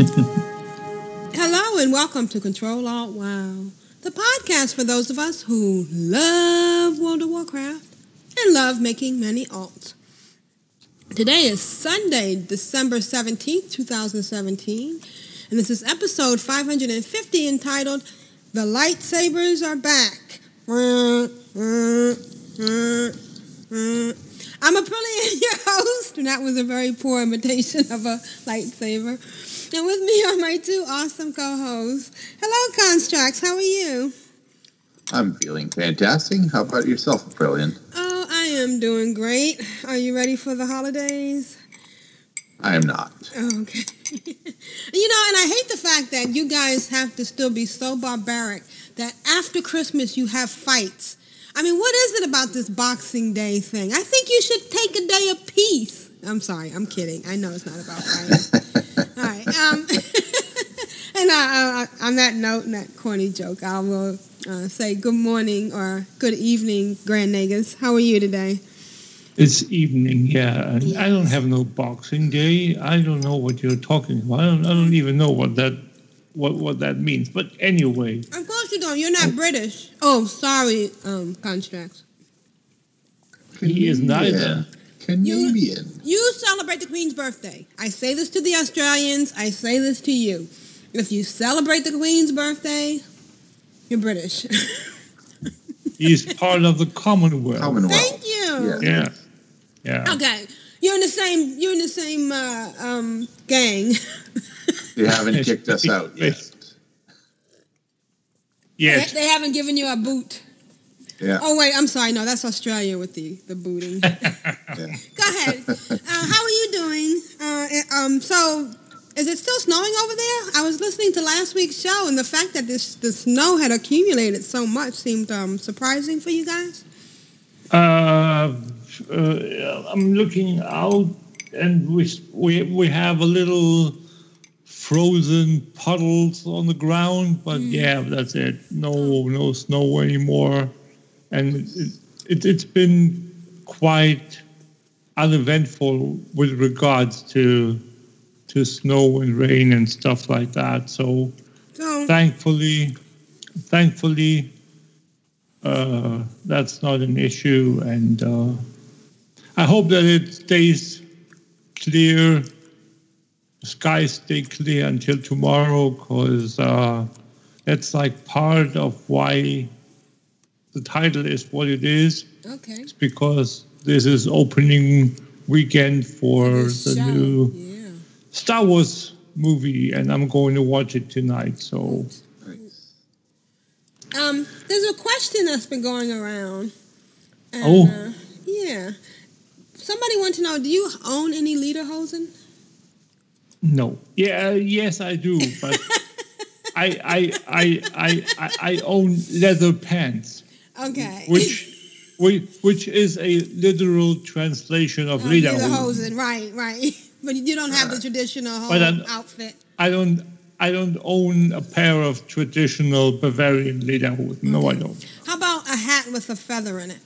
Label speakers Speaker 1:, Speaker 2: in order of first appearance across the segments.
Speaker 1: Hello and welcome to Control Alt Wow, the podcast for those of us who love World of Warcraft and love making many alts. Today is Sunday, December 17th, 2017, and this is episode 550 entitled The Lightsabers Are Back. I'm Aprillian, your host, and that was a very poor imitation of a lightsaber. And with me are my two awesome co-hosts. Hello, Constraxx. How are you?
Speaker 2: I'm feeling fantastic. How about yourself, Aprillian?
Speaker 1: Oh, I am doing great. Are you ready for the holidays?
Speaker 2: I am not.
Speaker 1: Oh, okay. you know, and I hate the fact that you guys have to still be so barbaric that after Christmas you have fights. I mean, what is it about this Boxing Day thing? I think you should take a day of peace. I'm sorry, I'm kidding. I know it's not about fighting. All right. Um, and uh, uh, on that note, and that corny joke, I will uh, say good morning or good evening, Grand Nagus. How are you today?
Speaker 3: It's evening, yeah. And I don't have no Boxing Day. I don't know what you're talking about. I don't, I don't even know what that what what that means. But anyway,
Speaker 1: Of course you don't. You're not British. Oh, sorry, um, Constraxx.
Speaker 3: he is neither.
Speaker 2: Canadian.
Speaker 1: You celebrate the Queen's birthday. I say this to the Australians. I say this to you. If you celebrate the Queen's birthday, you're British.
Speaker 3: He's part of the Commonwealth.
Speaker 2: Commonwealth.
Speaker 1: Thank you.
Speaker 2: Yeah.
Speaker 3: Yeah, yeah.
Speaker 1: Okay, you're in the same. You're in the same uh, um, gang.
Speaker 2: They haven't kicked us out yet.
Speaker 1: they,
Speaker 3: Yes.
Speaker 1: they haven't given you a boot.
Speaker 2: Yeah.
Speaker 1: Oh wait, I'm sorry. No, that's Australia with the the booting.
Speaker 2: yeah.
Speaker 1: Go ahead. Uh, how are you doing? Uh, um, so, is it still snowing over there? I was listening to last week's show, and the fact that this the snow had accumulated so much seemed um, surprising for you guys.
Speaker 3: Uh, uh, I'm looking out, and we we we have a little frozen puddles on the ground, but yeah, that's it. No no snow anymore, and it, it it's been quite uneventful with regards to to snow and rain and stuff like that. So
Speaker 1: So,
Speaker 3: thankfully, thankfully, uh, that's not an issue, and uh, I hope that it stays clear. The skies stay clear until tomorrow, because uh, that's like part of why the title is what it is.
Speaker 1: okay.
Speaker 3: It's because this is opening weekend for the
Speaker 1: show,
Speaker 3: new
Speaker 1: Yeah.
Speaker 3: Star Wars movie, and I'm going to watch it tonight. So.
Speaker 1: Um, there's a question that's been going around. And,
Speaker 3: Oh.
Speaker 1: Uh, yeah. Somebody wants to know: Do you own any lederhosen?
Speaker 3: No. Yeah. Yes, I do. But I, I, I, I, I, I own leather pants,
Speaker 1: Okay.
Speaker 3: which, which, is a literal translation of
Speaker 1: Oh,
Speaker 3: lederhosen.
Speaker 1: lederhosen, right, right. But you don't have the uh, traditional whole
Speaker 3: But I'm-
Speaker 1: outfit.
Speaker 3: I don't. I don't own a pair of traditional Bavarian lederhosen. No, I don't.
Speaker 1: How about a hat with a feather in it?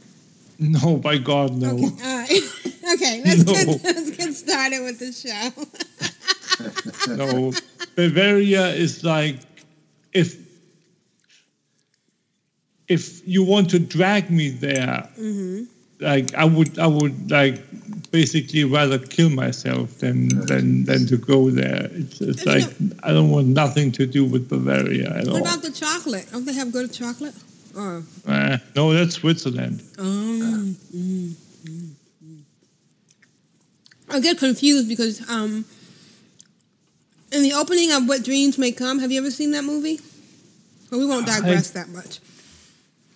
Speaker 3: No, by God, no.
Speaker 1: Okay, all right. okay, let's,
Speaker 3: No.
Speaker 1: get, let's get started with the show.
Speaker 3: No. Bavaria is like if if you want to drag me there, like I would, I would like basically rather kill myself than than than to go there. It's, it's like I don't want nothing to do with Bavaria at
Speaker 1: what
Speaker 3: all.
Speaker 1: about the chocolate? Don't they have good chocolate? Or
Speaker 3: Uh, no, that's Switzerland.
Speaker 1: um, mm, mm, mm. I get confused because um, in the opening of What Dreams May Come, have you ever seen that movie? But we won't digress that much.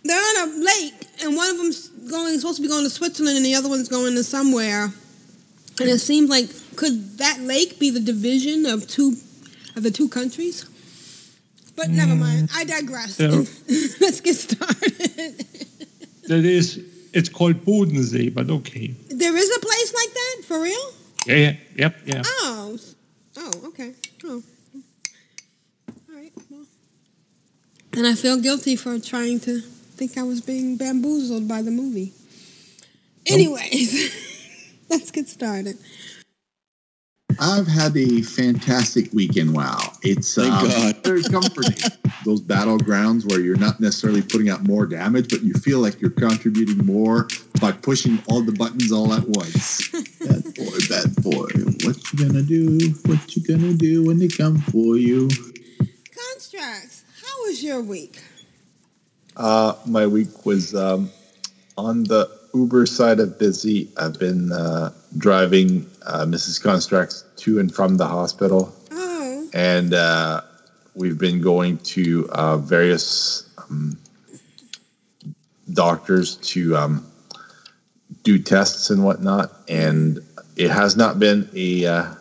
Speaker 1: They're on a lake, and one of them's going supposed to be going to Switzerland, and the other one's going to somewhere. And it seems like could that lake be the division of two of the two countries? But never mm. mind. I digress. Let's get started.
Speaker 3: That is, it's called Bodensee, but okay.
Speaker 1: there is a place like that for real?
Speaker 3: Yeah, yeah, yep, yeah.
Speaker 1: Oh, oh, okay. Oh, all right. Well, then I feel guilty for trying to think I was being bamboozled by the movie. Anyways, let's get started.
Speaker 2: I've had a fantastic weekend. Wow, it's um, very comforting. Those battlegrounds where you're not necessarily putting out more damage, but you feel like you're contributing more by pushing all the buttons all at once. bad boy, bad boy, what you gonna do? What you gonna do when they come for you?
Speaker 1: Constraxx, how was your week?
Speaker 2: Uh, my week was um, on the Uber side of busy. I've been uh, driving uh, Mrs. Constraxx to and from the hospital,
Speaker 1: Oh,
Speaker 2: and uh, we've been going to uh, various um, doctors to um, do tests and whatnot. And it has not been a uh,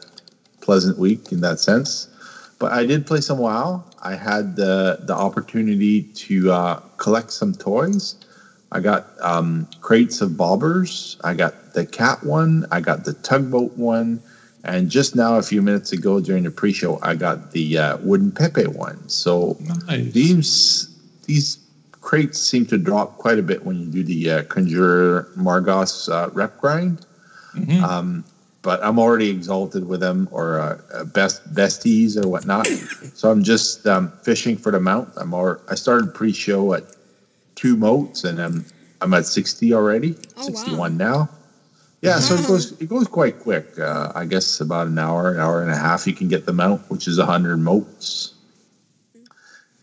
Speaker 2: pleasant week in that sense. But I did play some WoW. I had the the opportunity to uh, collect some toys. I got um, crates of bobbers. I got the cat one. I got the tugboat one. And just now, a few minutes ago during the pre-show, I got the uh, wooden Pepe one. So
Speaker 3: Nice.
Speaker 2: these these crates seem to drop quite a bit when you do the uh, Conjurer Margoss uh, rep grind. Um, but I'm already exalted with them or uh, uh, best besties or whatnot. so I'm just um, fishing for the mount. I'm or I started pre-show at two moats and I'm I'm at 60 already,
Speaker 1: Oh, wow.
Speaker 2: 61 now. Yeah, so it goes it goes quite quick. Uh, I guess about an hour, an hour and a half, you can get the mount, which is 100 moats.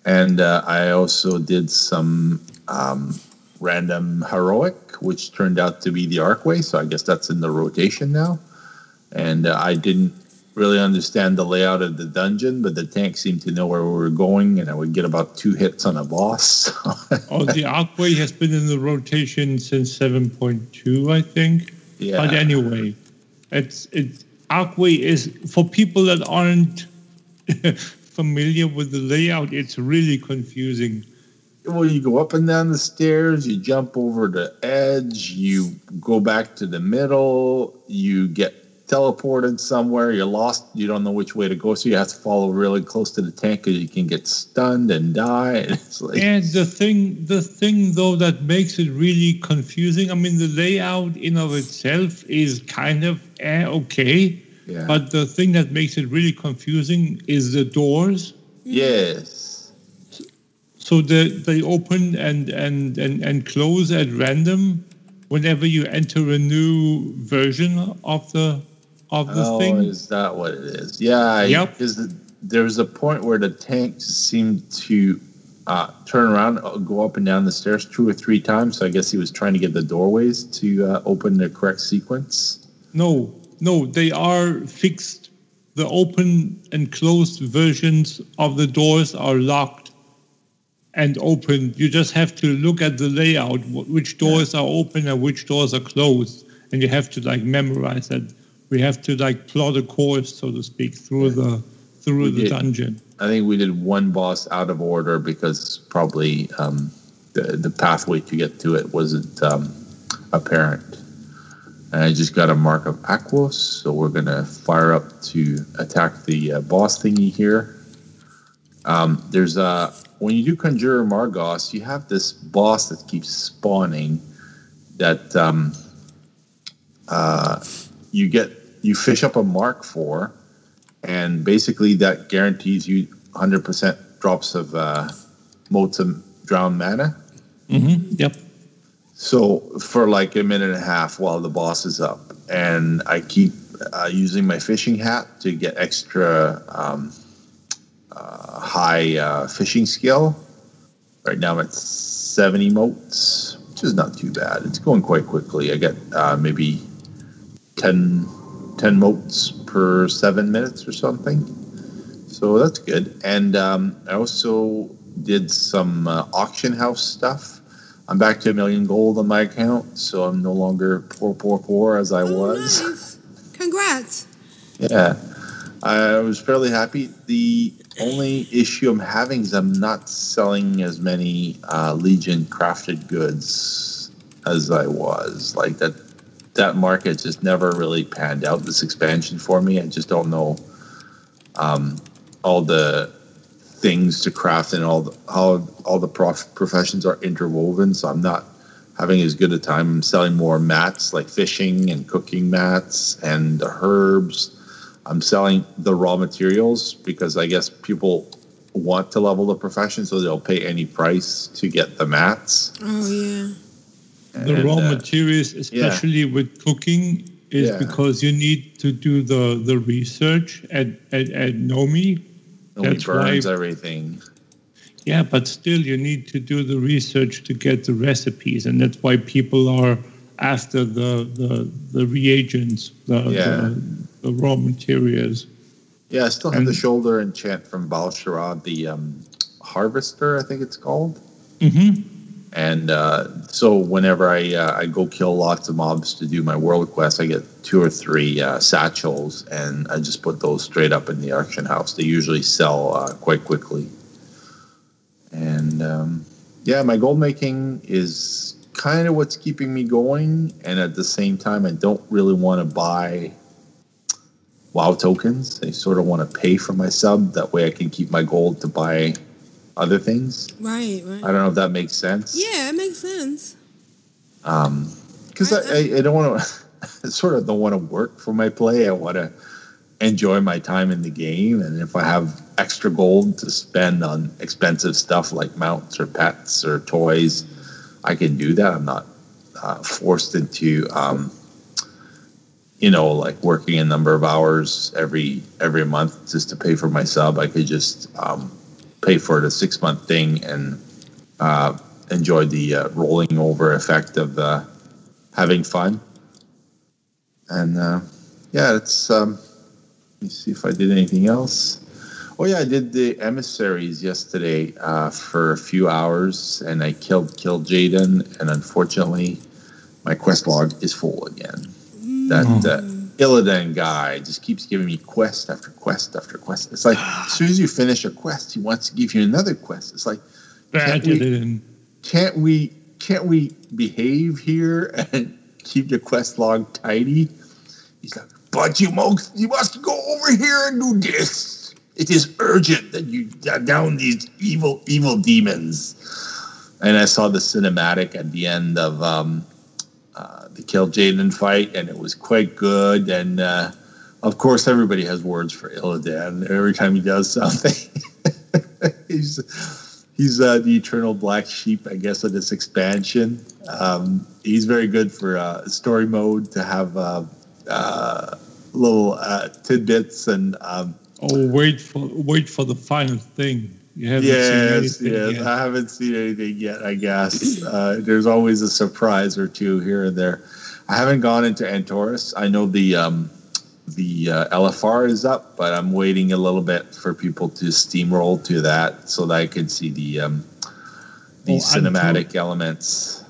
Speaker 2: And uh, I also did some um, random heroic, which turned out to be the Arcway. So I guess that's in the rotation now. And uh, I didn't really understand the layout of the dungeon, but the tank seemed to know where we were going, and I would get about two hits on a boss.
Speaker 3: Oh, the Arcway has been in the rotation since 7.2, I think.
Speaker 2: yeah.
Speaker 3: But anyway, it's it's Arcway is for people that aren't familiar with the layout. It's really confusing.
Speaker 2: well, you go up and down the stairs, you jump over the edge, you go back to the middle, you get teleported somewhere, you're lost, you don't know which way to go, so you have to follow really close to the tank because you can get stunned and die. And it's like,
Speaker 3: And the thing, the thing though that makes it really confusing. I mean, the layout in of itself is kind of eh, okay,
Speaker 2: yeah.
Speaker 3: but the thing that makes it really confusing is the doors.
Speaker 2: yes.
Speaker 3: So the, they open and, and, and, and close at random whenever you enter a new version of the of the
Speaker 2: Oh,
Speaker 3: thing.
Speaker 2: is that what it is? Yeah.
Speaker 3: Yep.
Speaker 2: The, there was a point where the tank seemed to uh, turn around, uh, go up and down the stairs two or three times. So I guess he was trying to get the doorways to uh, open the correct sequence.
Speaker 3: No, no, they are fixed. The open and closed versions of the doors are locked and open. You just have to look at the layout, which doors are open and which doors are closed, and you have to like memorize that. We have to like plot a course, so to speak, through the through
Speaker 2: We
Speaker 3: the
Speaker 2: did.
Speaker 3: dungeon.
Speaker 2: I think we did one boss out of order because probably um, the the pathway to get to it wasn't um, apparent. And I just got a mark of Aquaos, so we're gonna fire up to attack the uh, boss thingy here. Um, there's a when you do Conjurer Margoss, you have this boss that keeps spawning. That um, uh, you get you fish up a mark for, and basically that guarantees you 100% drops of uh, motes of drown mana.
Speaker 3: Mm-hmm. Yep.
Speaker 2: So for like a minute and a half while the boss is up, and I keep uh, using my fishing hat to get extra um, uh, high uh, fishing skill. Right now I'm at 70 motes, which is not too bad. It's going quite quickly. I get uh, maybe 10, 10 motes per seven minutes or something. So that's good. And um, I also did some uh, auction house stuff. I'm back to a million gold on my account, so I'm no longer poor, poor, poor as I
Speaker 1: Oh,
Speaker 2: was.
Speaker 1: nice. Congrats.
Speaker 2: Yeah, I was fairly happy. The only issue I'm having is I'm not selling as many uh, Legion crafted goods as I was. Like that, that market just never really panned out. This expansion for me, I just don't know um, all the things to craft and all the, how all the prof- professions are interwoven. So I'm not having as good a time. I'm selling more mats like fishing and cooking mats and the herbs. I'm selling the raw materials because I guess people want to level the profession, so they'll pay any price to get the mats.
Speaker 1: Oh yeah.
Speaker 3: The
Speaker 2: And,
Speaker 3: raw
Speaker 2: uh,
Speaker 3: materials, especially with cooking, is
Speaker 2: Yeah.
Speaker 3: because you need to do the, the research at, at, at Nomi.
Speaker 2: Nobody
Speaker 3: That's why-
Speaker 2: everything.
Speaker 3: Yeah, but still, you need to do the research to get the recipes, and that's why people are after the the, the reagents, the,
Speaker 2: Yeah.
Speaker 3: the the raw materials.
Speaker 2: Yeah, I still have the
Speaker 3: And-
Speaker 2: shoulder enchant from Balsharad, the um, harvester, I think it's called.
Speaker 3: Mm-hmm.
Speaker 2: And uh, so whenever I uh, I go kill lots of mobs to do my world quest, I get two or three uh, satchels, and I just put those straight up in the auction house. They usually sell uh, quite quickly. And um, yeah, my gold making is kind of what's keeping me going, and at the same time, I don't really want to buy WoW tokens. I sort of want to pay for my sub. That way, I can keep my gold to buy other things.
Speaker 1: Right, right.
Speaker 2: I don't know if that makes sense.
Speaker 1: Yeah, it makes sense.
Speaker 2: Um, because I, I, I don't want to. Sort of don't want to work for my play. I want to enjoy my time in the game, and if I have extra gold to spend on expensive stuff like mounts or pets or toys, I can do that. I'm not uh, forced into, um, you know, like working a number of hours every every month just to pay for my sub. I could just um, pay for it a six month thing and uh, enjoy the uh, rolling over effect of uh, having fun. And uh, yeah, it's. Um, let me see if I did anything else. Oh yeah, I did the emissaries yesterday uh, for a few hours, and I killed Kil'jaeden, and unfortunately, my quest log is full again. That uh, Illidan guy just keeps giving me quest after quest after quest. It's like as soon as you finish a quest, he wants to give you another quest. It's like
Speaker 3: That
Speaker 2: we- can't we can't we behave here and keep the quest log tidy? He's like, but you must you must go over here and do this. It is urgent that you down these evil evil demons. And I saw the cinematic at the end of um, the Kil'jaeden fight, and it was quite good. And uh, of course, everybody has words for Illidan every time he does something. he's he's uh, the eternal black sheep, I guess, of this expansion. Um, he's very good for uh, story mode to have uh, uh, little uh, tidbits and um,
Speaker 3: Oh, wait for wait for the final thing. You haven't
Speaker 2: yes,
Speaker 3: seen anything
Speaker 2: yes.
Speaker 3: yet.
Speaker 2: I haven't seen anything yet. I guess uh, there's always a surprise or two here and there. I haven't gone into Antorus. I know the um, the uh, LFR is up, but I'm waiting a little bit for people to steamroll to that so that I can see the um, the
Speaker 3: Oh,
Speaker 2: cinematic elements.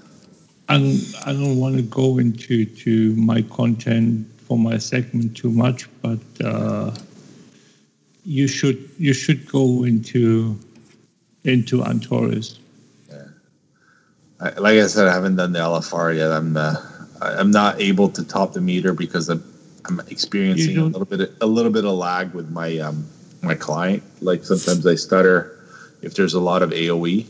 Speaker 3: I don't, I don't want to go into to my content for my segment too much, but uh, you should you should go into into Antorus.
Speaker 2: I, like I said, I haven't done the LFR yet. I'm uh, I'm not able to top the meter because I'm I'm experiencing a little bit of, a little bit of lag with my um my client. Like sometimes I stutter if there's a lot of AOE,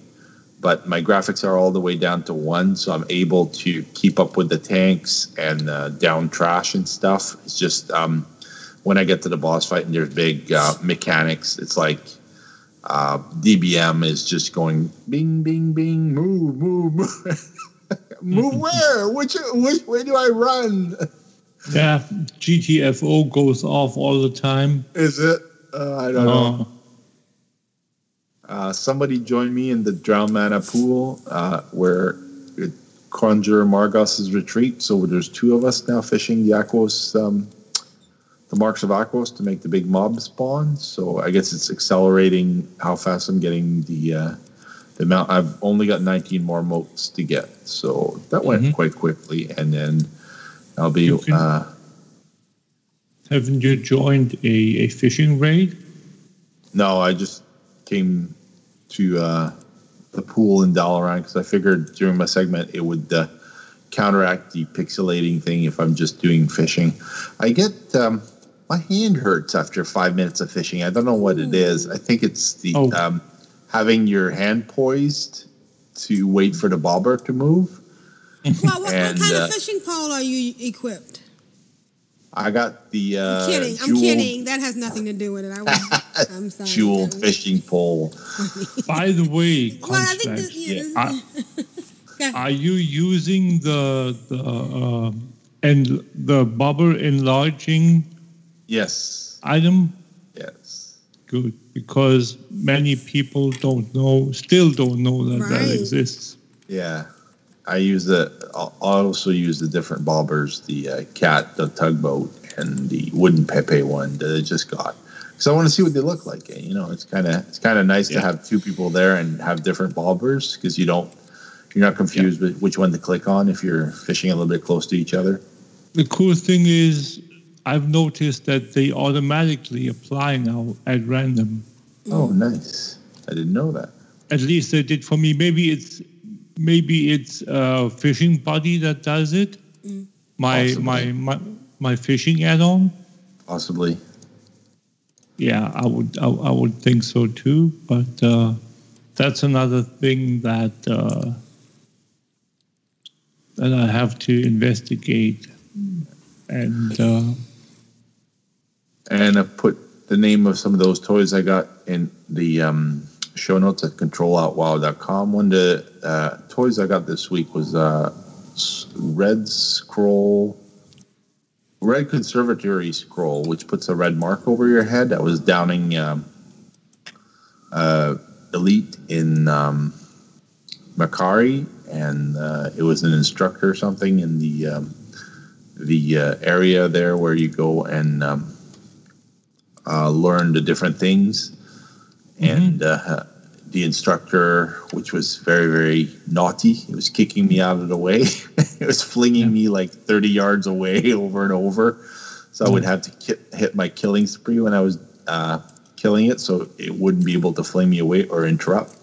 Speaker 2: but my graphics are all the way down to one, so I'm able to keep up with the tanks and uh, down trash and stuff. It's just um when I get to the boss fight and there's big uh, mechanics, it's like uh, DBM is just going bing, bing, bing, move, move, move. move where? Which, which way do I run?
Speaker 3: Yeah, GTFO goes off all the time.
Speaker 2: Is it? Uh, I don't know.
Speaker 3: Uh,
Speaker 2: Uh, somebody joined me in the Drown Mana pool uh, where it Conjure Margoss's retreat. So there's two of us now fishing Yakos um, the marks of Aquaos to make the big mob spawn. So I guess it's accelerating how fast I'm getting the uh, the amount. I've only got 19 more motes to get, so that went
Speaker 3: Mhm.
Speaker 2: quite quickly. And then I'll be uh,
Speaker 3: Haven't you joined a, a fishing raid?
Speaker 2: no, I just came to uh, the pool in Dalaran because I figured during my segment it would uh, counteract the pixelating thing if I'm just doing fishing. I get um, my hand hurts after five minutes of fishing. I don't know what it is. I think it's the
Speaker 3: Oh.
Speaker 2: um, having your hand poised to wait for the bobber to move.
Speaker 1: Well, what, what kind
Speaker 2: uh,
Speaker 1: of fishing pole are you equipped?
Speaker 2: I got the uh,
Speaker 1: I'm kidding. I'm
Speaker 2: jewel,
Speaker 1: kidding. That has nothing to do with it. I was, I'm sorry.
Speaker 2: jewel
Speaker 1: That
Speaker 2: fishing pole.
Speaker 3: By the way,
Speaker 1: Well, I think
Speaker 3: Constance,
Speaker 1: that, yeah, this-
Speaker 3: are, are you using the the uh, and the bobber enlarging
Speaker 2: Yes,
Speaker 3: item?
Speaker 2: yes.
Speaker 3: Good, because many people don't know, still don't know that that exists.
Speaker 2: Yeah, I use the. I'll also use the different bobbers, the uh, cat, the tugboat, and the wooden Pepe one that I just got. Because I want to see what they look like. And, you know, it's kind of it's kind of nice to have two people there and have different bobbers because you don't you're not confused with which one to click on if you're fishing a little bit close to each other.
Speaker 3: The cool thing is, I've noticed that they automatically apply now at random.
Speaker 2: Oh, nice! I didn't know that.
Speaker 3: At least they did for me. Maybe it's maybe it's a fishing buddy that does it. My
Speaker 2: Possibly.
Speaker 3: my my my fishing add-on.
Speaker 2: Possibly.
Speaker 3: Yeah, I would I, I would think so too. But uh, that's another thing that uh, that I have to investigate. And uh,
Speaker 2: And I put the name of some of those toys I got in the um, show notes at controloutwow.com. One of the uh, toys I got this week was uh, Red Scroll, Red Conservatory Scroll, which puts a red mark over your head. I was downing um, uh, Elite in um, Mac'Aree, and uh, it was an instructor or something in the um, the uh, area there where you go and um, uh, learn the different things. And uh, the instructor, which was very, very naughty, it was kicking me out of the way. it was flinging me like 30 yards away over and over. So I would have to ki- hit my killing spree when I was uh, killing it so it wouldn't be able to fling me away or interrupt.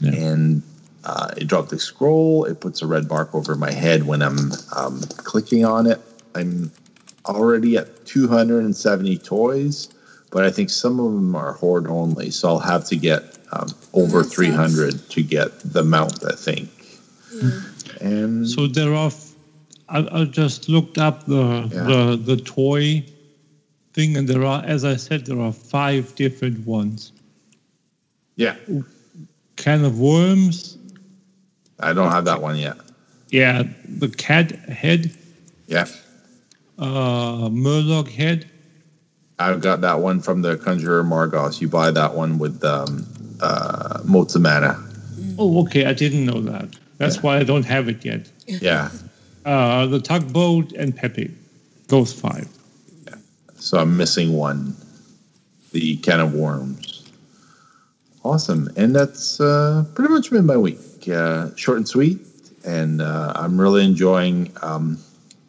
Speaker 3: Yeah.
Speaker 2: And uh, it dropped the scroll. It puts a red mark over my head when I'm um, clicking on it. I'm already at 270 toys, but I think some of them are horde only. So I'll have to get um, over
Speaker 1: That sucks.
Speaker 2: 300 to get the mount, I think. And
Speaker 3: so there are. f- I, I just looked up the
Speaker 2: Yeah.
Speaker 3: the the toy thing, and there are, as I said, there are five different ones.
Speaker 2: yeah,
Speaker 3: Can of worms.
Speaker 2: I don't have that one yet.
Speaker 3: Yeah, the cat head,
Speaker 2: Yeah,
Speaker 3: uh, Murloc head.
Speaker 2: I've got that one from the Conjurer Margoss. You buy that one with um, uh, Motes of Mana.
Speaker 3: Oh, okay. I didn't know that. That's why I don't have it yet.
Speaker 2: Yeah,
Speaker 3: Uh, the tugboat and Pepe, those five. Yeah.
Speaker 2: so I'm missing one. The can of worms. Awesome, and that's uh, pretty much been my week. Uh, short and sweet, and uh, I'm really enjoying um,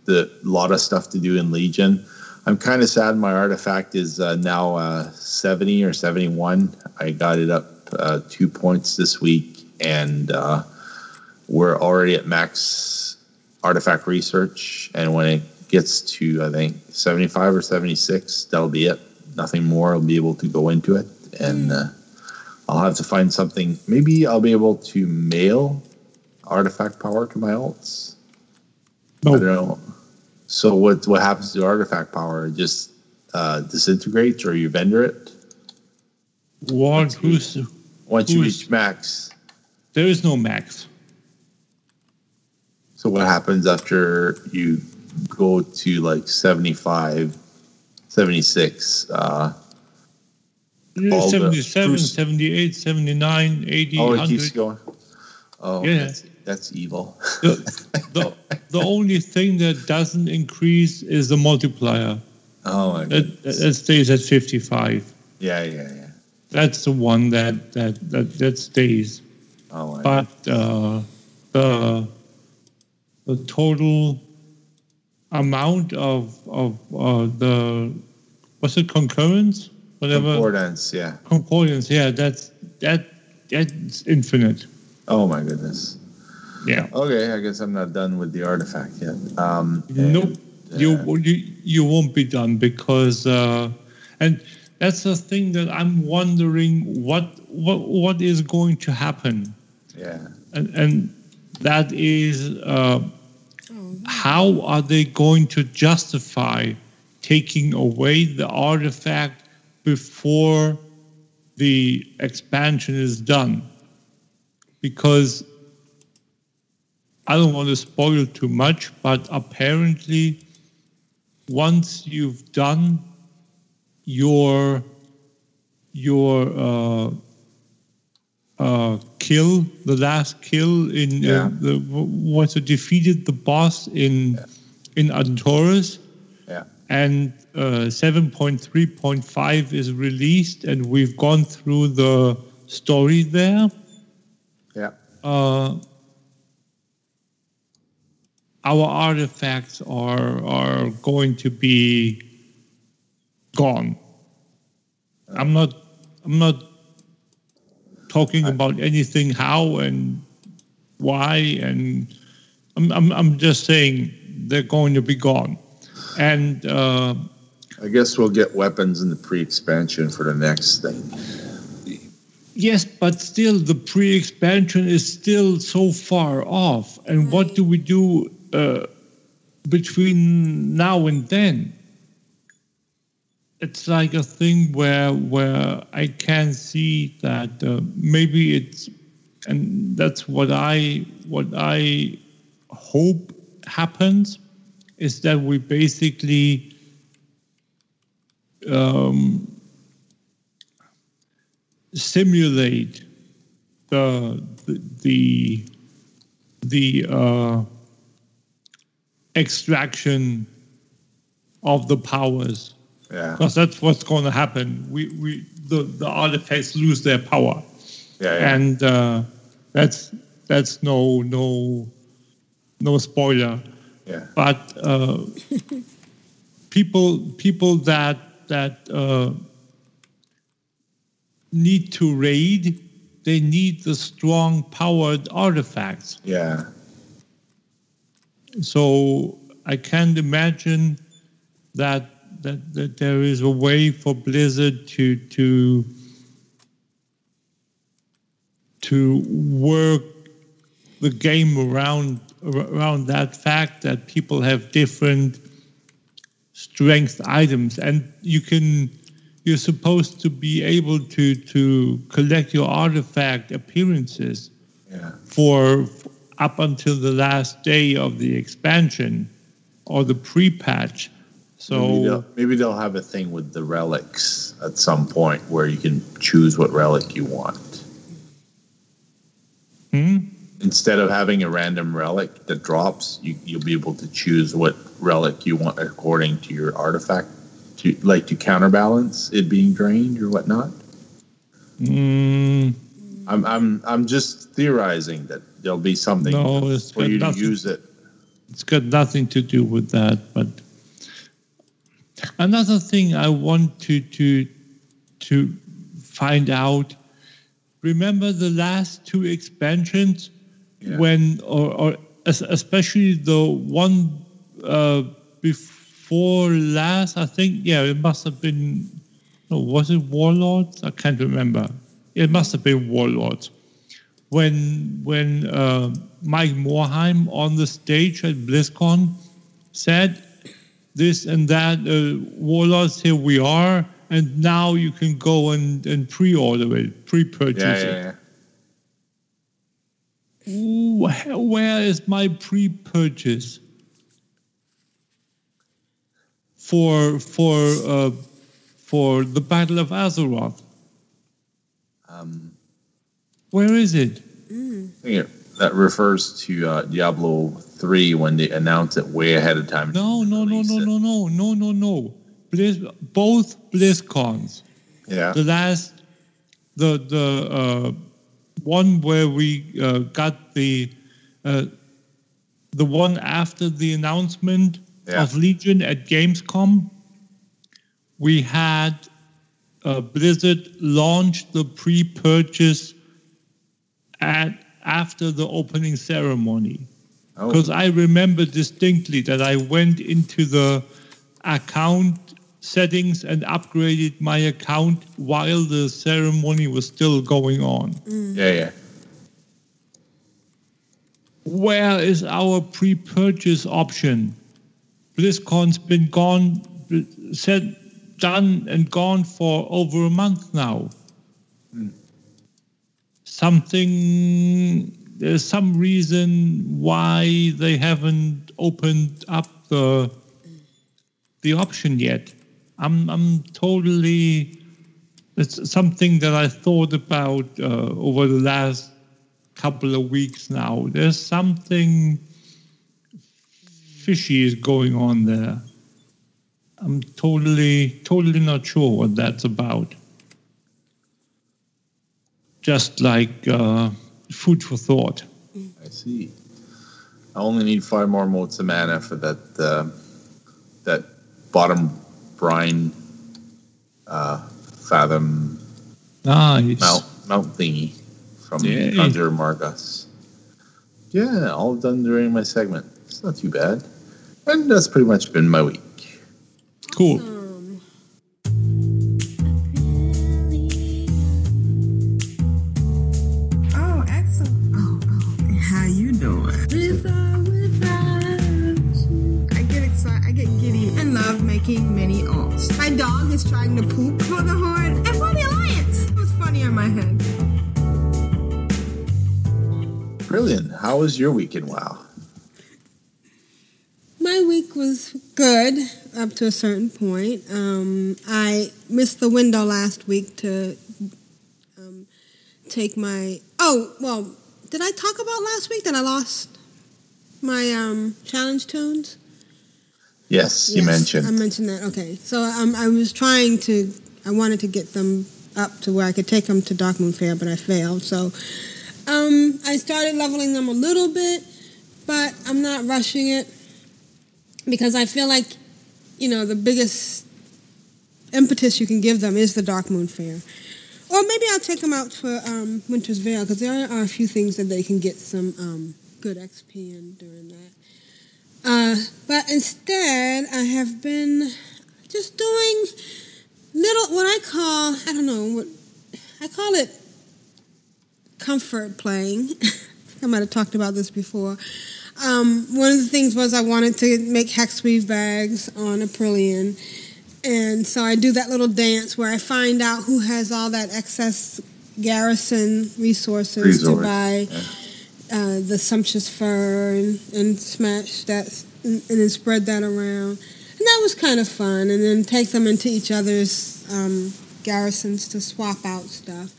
Speaker 2: the lot of stuff to do in Legion. I'm kind of sad my artifact is uh, now uh, 70 or 71. I got it up uh, two points this week, and uh, we're already at max artifact research. And when it gets to, I think, 75 or 76, that'll be it. Nothing more. I'll be able to go into it, and uh, I'll have to find something. Maybe I'll be able to mail artifact power to my alts. I
Speaker 3: No,
Speaker 2: don't know. So what what happens to artifact power? It just uh, disintegrates, or you vendor it
Speaker 3: what? Who's?
Speaker 2: once you reach max.
Speaker 3: There is no max.
Speaker 2: So what happens after you go to like 75, 76? Uh, All the
Speaker 3: 77,
Speaker 2: Bruce-
Speaker 3: 78, 79, 80,
Speaker 2: oh, it
Speaker 3: 100.
Speaker 2: keeps going. Oh,
Speaker 3: Yeah.
Speaker 2: that's, that's evil.
Speaker 3: The, the, the only thing that doesn't increase is the multiplier.
Speaker 2: Oh my goodness.
Speaker 3: that stays at 55.
Speaker 2: Yeah, yeah, yeah.
Speaker 3: That's the one that that that, that stays.
Speaker 2: Oh my
Speaker 3: But uh, the the total amount of of uh, the what's it concurrence whatever
Speaker 2: Concordance, yeah.
Speaker 3: concordance yeah that's that that's infinite
Speaker 2: Oh my goodness.
Speaker 3: Yeah
Speaker 2: Okay, I guess I'm not done with the artifact yet. Um,
Speaker 3: nope
Speaker 2: and, uh,
Speaker 3: you, you you won't be done because uh, and that's the thing that I'm wondering what what what is going to happen
Speaker 2: Yeah.
Speaker 3: and, and that is uh, how are they going to justify taking away the artifact before the expansion is done because I don't want to spoil too much, but apparently, once you've done your your uh, uh, kill, the last kill in
Speaker 2: Yeah.
Speaker 3: uh, the was it defeated the boss in in Antorus,
Speaker 2: Yeah.
Speaker 3: and uh, seven point three point five is released, and we've gone through the story there.
Speaker 2: Yeah.
Speaker 3: Uh, our artifacts are are going to be gone. I'm not I'm not talking about anything how and why and I'm I'm, I'm just saying they're going to be gone. And uh,
Speaker 2: I guess we'll get weapons in the pre-expansion for the next thing.
Speaker 3: Yes, but still, the pre-expansion is still so far off. And what do we do uh, between now and then? It's like a thing where where I can see that uh, maybe it's, and that's what I what I hope happens, is that we basically. Um, simulate the the the, uh, extraction of the powers
Speaker 2: Yeah.
Speaker 3: because that's what's going to happen. We we the, the artifacts lose their power,
Speaker 2: Yeah. yeah.
Speaker 3: and uh, that's that's no no no spoiler.
Speaker 2: yeah.
Speaker 3: But uh, people people that that uh, need to raid, they need the strong powered artifacts.
Speaker 2: Yeah.
Speaker 3: So I can't imagine that that, that there is a way for Blizzard to to to work the game around around that fact that people have different strength items and you can you're supposed to be able to to collect your artifact appearances
Speaker 2: Yeah.
Speaker 3: for up until the last day of the expansion or the pre-patch.
Speaker 2: maybe,
Speaker 3: So
Speaker 2: they'll, maybe they'll have a thing with the relics at some point where you can choose what relic you want.
Speaker 3: Hmm?
Speaker 2: Instead of having a random relic that drops, you, you'll be able to choose what relic you want according to your artifact, to like to counterbalance it being drained or whatnot.
Speaker 3: mm,
Speaker 2: I'm I'm I'm just theorizing that there'll be something
Speaker 3: No, it's
Speaker 2: for you to use it.
Speaker 3: it's got nothing to do with that. But another thing I want to to to find out. Remember the last two expansions
Speaker 2: Yeah.
Speaker 3: when, or, or especially the one uh, before last. I think yeah, it must have been. No, was it Warlords? I can't remember. It must have been Warlords when when uh, Mike Morhaime on the stage at BlizzCon said this and that, uh, Warlords, here we are, and now you can go and, and pre-order it, pre-purchase
Speaker 2: Yeah,
Speaker 3: it.
Speaker 2: yeah, yeah.
Speaker 3: Ooh, where is my pre-purchase for for uh, for the Battle of Azeroth?
Speaker 2: Um,
Speaker 3: Where is it?
Speaker 2: Think that refers to uh, Diablo three when they announce it way ahead of time.
Speaker 3: No, no, no, no, no, no, no, no, no. Blizz, both BlizzCons.
Speaker 2: Yeah.
Speaker 3: The last, the the uh, one where we uh, got the uh, the one after the announcement
Speaker 2: Yeah.
Speaker 3: of Legion at Gamescom. We had uh, Blizzard launch the pre-purchase at after the opening ceremony
Speaker 2: Oh,
Speaker 3: because I remember distinctly that I went into the account settings and upgraded my account while the ceremony was still going on. Mm.
Speaker 2: yeah, yeah.
Speaker 3: Where is our pre-purchase option? BlizzCon's been gone, said, done, and gone for over a month now. Something. There's some reason why they haven't opened up the the option yet. I'm I'm totally. It's something that I thought about uh, over the last couple of weeks now. There's something fishy is going on there. I'm totally, totally not sure what that's about. Just like uh, food for thought.
Speaker 2: I see. I only need five more motes of mana for that uh, that bottom brine uh, fathom
Speaker 3: Nice.
Speaker 2: mount mount thingy from
Speaker 3: Yay.
Speaker 2: Conjure Margoss. Yeah, all done during my segment. It's not too bad. And that's pretty much been my week.
Speaker 3: Cool.
Speaker 4: Trying to poop for the Horde and for the Alliance. It was funny in my head.
Speaker 2: Aprillian. How was your week in WoW?
Speaker 1: My week was good up to a certain point. Um, I missed the window last week to um, take my. Oh, well, did I talk about last week that I lost my um, challenge tunes?
Speaker 2: Yes, you
Speaker 1: Yes,
Speaker 2: mentioned.
Speaker 1: I mentioned that. Okay, so um, I was trying to. I wanted to get them up to where I could take them to Darkmoon Fair, but I failed. So um, I started leveling them a little bit, but I'm not rushing it because I feel like you know the biggest impetus you can give them is the Darkmoon Fair. Or maybe I'll take them out for um, Winter's Veil because there are a few things that they can get some um, good XP in during that. Uh, but instead, I have been just doing little what I call I don't know what I call it comfort playing. I might have talked about this before. Um, one of the things was I wanted to make hex weave bags on Aprillian. And so I do that little dance where I find out who has all that excess garrison resources to
Speaker 2: Resort,
Speaker 1: buy uh, the sumptuous fur and, and smash that and, and then spread that around. And that was kind of fun. And then take them into each other's um, garrisons to swap out stuff.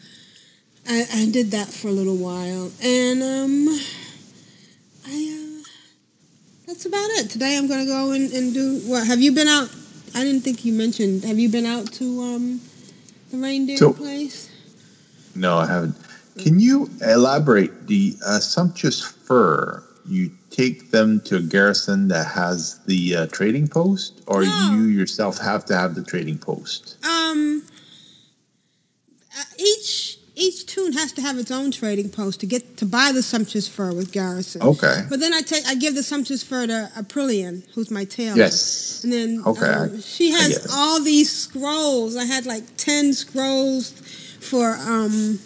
Speaker 1: I, I did that for a little while. And um, I, uh, that's about it. Today I'm going to go and, and do what? Have you been out? I didn't think you mentioned. Have you been out to um, the reindeer
Speaker 2: So-
Speaker 1: place?
Speaker 2: No, I haven't. Can you elaborate the uh, sumptuous fur? You take them to a garrison that has the uh, trading post, or
Speaker 1: No.
Speaker 2: you yourself have to have the trading post?
Speaker 1: Um, uh, each each tune has to have its own trading post to get to buy the sumptuous fur with Garrison.
Speaker 2: Okay.
Speaker 1: But then I take I give the sumptuous fur to Aprillian, who's my tailor.
Speaker 2: Yes.
Speaker 1: And then
Speaker 2: Okay,
Speaker 1: um, she has all these scrolls. I had like ten scrolls for um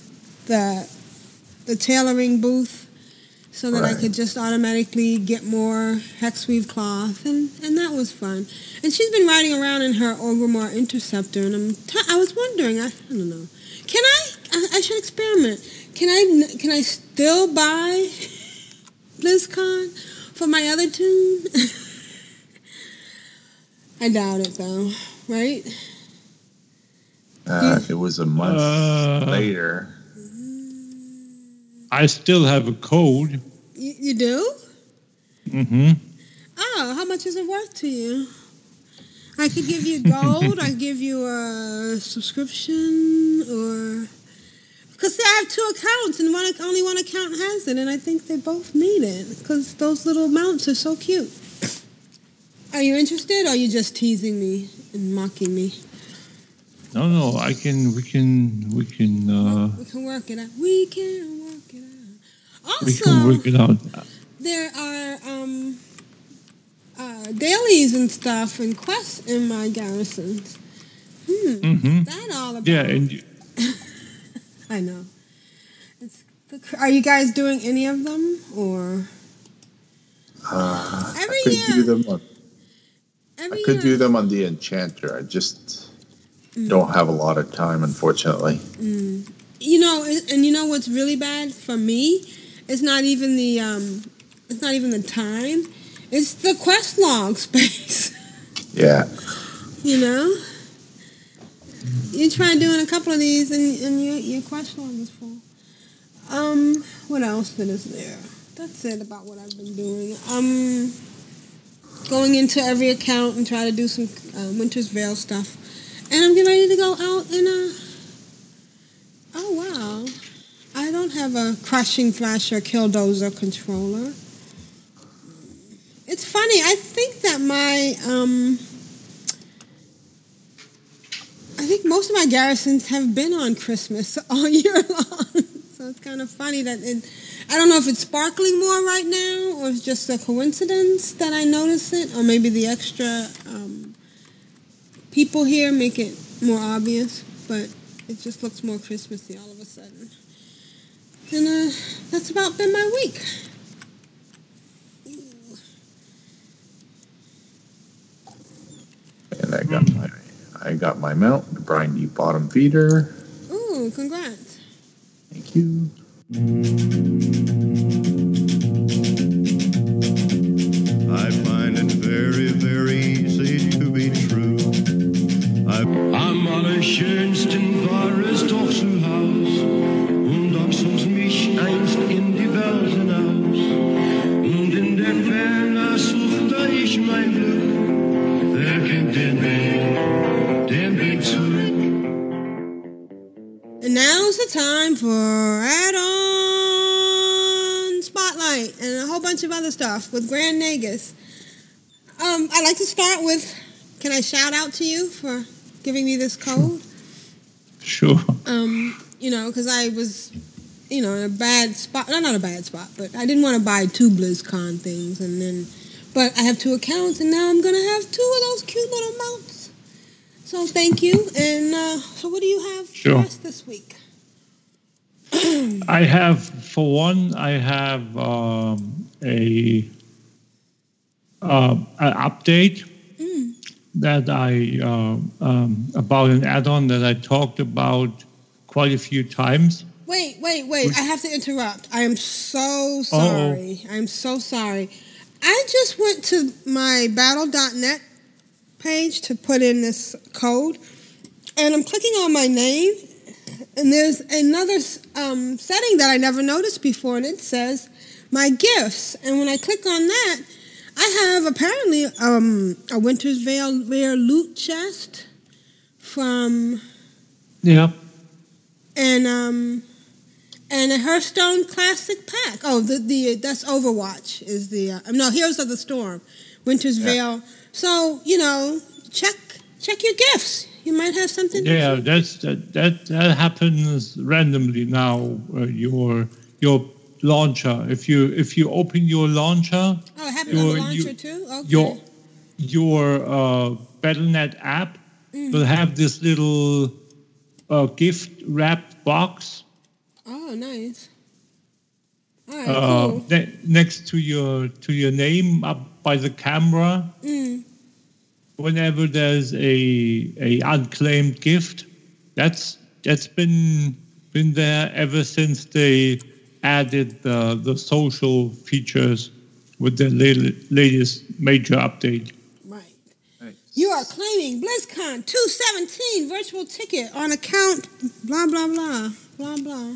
Speaker 1: the the tailoring booth, so that I could just automatically get more hex weave cloth, and and that was fun. And she's been riding around in her Orgrimmar Interceptor, and I'm t- I was wondering, I, I don't know, can I, I I should experiment. Can I can I still buy BlizzCon for my other tune? I doubt it though, right?
Speaker 2: Uh, it was a month
Speaker 3: Uh,
Speaker 2: later.
Speaker 3: I still have a code.
Speaker 1: You, you do?
Speaker 3: Mm-hmm.
Speaker 1: Oh, how much is it worth to you? I could give you gold. I could give you a subscription, or because see, I have two accounts, and one only one account has it, and I think they both need it because those little mounts are so cute. Are you interested, or are you just teasing me and mocking me?
Speaker 3: No, no, I can, we can, we can, uh,
Speaker 1: We can work it out. We can work it out.
Speaker 3: we can work it out.
Speaker 1: there are um, uh, dailies and stuff and quests in my garrisons. Hmm,
Speaker 3: hmm
Speaker 1: that all about?
Speaker 3: Yeah, and you-
Speaker 1: I know. It's the, cr- are you guys doing any of them or
Speaker 2: Uh,
Speaker 1: Every
Speaker 2: I could
Speaker 1: year-
Speaker 2: do them on.
Speaker 1: every
Speaker 2: I could
Speaker 1: year?
Speaker 2: do them on the Enchanter. I just
Speaker 1: Mm.
Speaker 2: don't have a lot of time, unfortunately.
Speaker 1: Mm. You know, and and you know what's really bad for me? It's not even the um, it's not even the time. It's the quest log space.
Speaker 2: Yeah.
Speaker 1: you know, you try doing a couple of these, and and your your quest log is full. Um, what else that is there? That's it about what I've been doing. Um, going into every account and try to do some uh, Winter's Veil stuff, and I'm getting ready to go out in a. Oh wow, I don't have a Crashin' Thrashin' Killdozer controller. It's funny. I think that my um, I think most of my garrisons have been on Christmas all year long. so it's kind of funny that it. I don't know if it's sparkling more right now, or it's just a coincidence that I notice it, or maybe the extra um, people here make it more obvious. But it just looks more Christmassy all of a sudden. And uh, that's about been my week.
Speaker 2: And I got my I got my mount, the Brinedeep Bottom-Feeder.
Speaker 1: Ooh, congrats.
Speaker 2: Thank you.
Speaker 5: I find it very, very easy to be true. I Am on a es doch
Speaker 1: for add-on spotlight and a whole bunch of other stuff with Grand Nagus. Um, I'd like to start with. Can I shout out to you for giving me this code?
Speaker 3: sure.
Speaker 1: Um, you know, because I was, you know, in a bad spot. No, not a bad spot, but I didn't want to buy two BlizzCon things, and then, but I have two accounts, and now I'm gonna have two of those cute little mounts. So thank you. And uh, so, what do you have
Speaker 3: Sure.
Speaker 1: for us this week?
Speaker 3: I have, for one, I have um, a uh, an update that I uh, um, about an add-on that I talked about quite a few times.
Speaker 1: Wait, wait, wait. I have to interrupt. I am so sorry. I'm so sorry. I just went to my battle.net page to put in this code, and I'm clicking on my name, and there's another um, setting that I never noticed before, and it says my gifts. And when I click on that, I have apparently um, a Winter's Veil rare loot chest from
Speaker 3: Yeah.
Speaker 1: and um and a Hearthstone Classic pack. Oh, the the that's Overwatch is the uh, no Heroes of the Storm, Winter's Veil. So you know, check check your gifts. You might have something.
Speaker 3: Yeah, that's that that, that happens randomly now. Uh, your your launcher. If you if you open your launcher,
Speaker 1: Oh, it happened on the
Speaker 3: your-
Speaker 1: launcher
Speaker 3: you-
Speaker 1: too. Okay.
Speaker 3: your your uh, BattleNet app
Speaker 1: Mm.
Speaker 3: will have this little uh, gift wrapped box
Speaker 1: oh, nice. All right,
Speaker 3: uh,
Speaker 1: cool.
Speaker 3: ne- next to your to your name up by the camera.
Speaker 1: Mm.
Speaker 3: Whenever there's a a unclaimed gift, that's that's been been there ever since they added the the social features with the la- latest major update. Right.
Speaker 1: You are claiming BlizzCon 217 virtual ticket on account blah blah blah blah blah.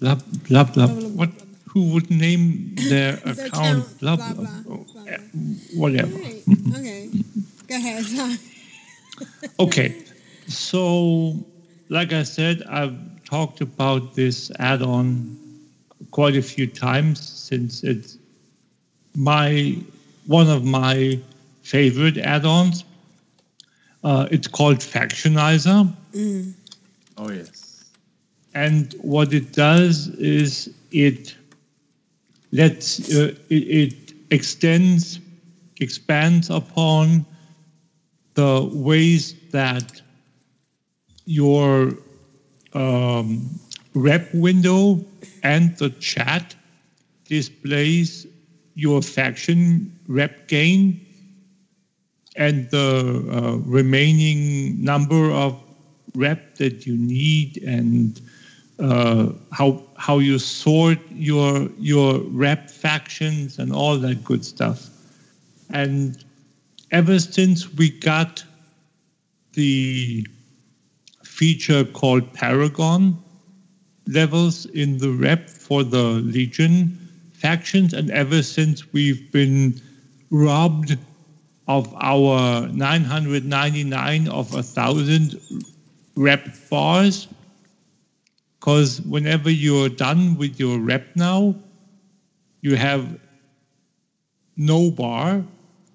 Speaker 3: Blah blah blah. What? Who would name their
Speaker 1: Their
Speaker 3: account?
Speaker 1: account,
Speaker 3: Blah
Speaker 1: blah,
Speaker 3: blah.
Speaker 1: blah,
Speaker 3: Whatever.
Speaker 1: Okay, Go ahead.
Speaker 3: Okay, so like I said, I've talked about this add-on quite a few times since it's my one of my favorite add-ons. Uh, it's called Factionizer.
Speaker 2: Oh yes.
Speaker 3: And what it does is it lets uh, it, it extends, expands upon the ways that your um, rep window and the chat displays your faction rep gain and the uh, remaining number of rep that you need and uh, how how you sort your your rep factions and all that good stuff. And ever since we got the feature called Paragon levels in the rep for the Legion factions, and ever since we've been robbed of our 999 of a thousand rep bars, because whenever you're done with your rep now, you have no bar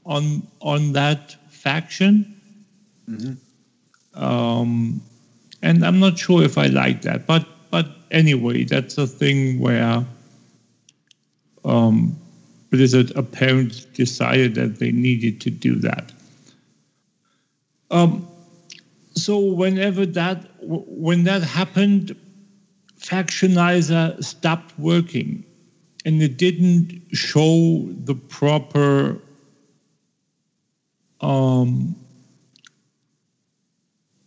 Speaker 3: on on that faction. Um, and I'm not sure if I like that, but but anyway, that's a thing where um, Blizzard apparently decided that they needed to do that. Um, so whenever that when that happened, Factionizer stopped working, and it didn't show the proper um,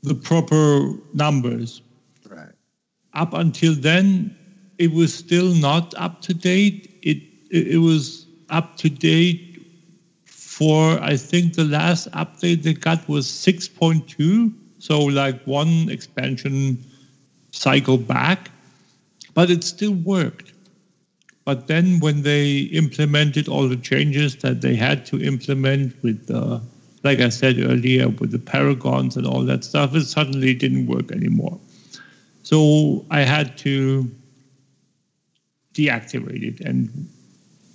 Speaker 3: the proper numbers.
Speaker 2: Right.
Speaker 3: Up until then, it was still not up to date. It it, it was up to date for I think the last update they got was 6.2, so like one expansion cycle back, but it still worked. But then when they implemented all the changes that they had to implement with the, like I said earlier, with the paragons and all that stuff, it suddenly didn't work anymore. So I had to deactivate it. And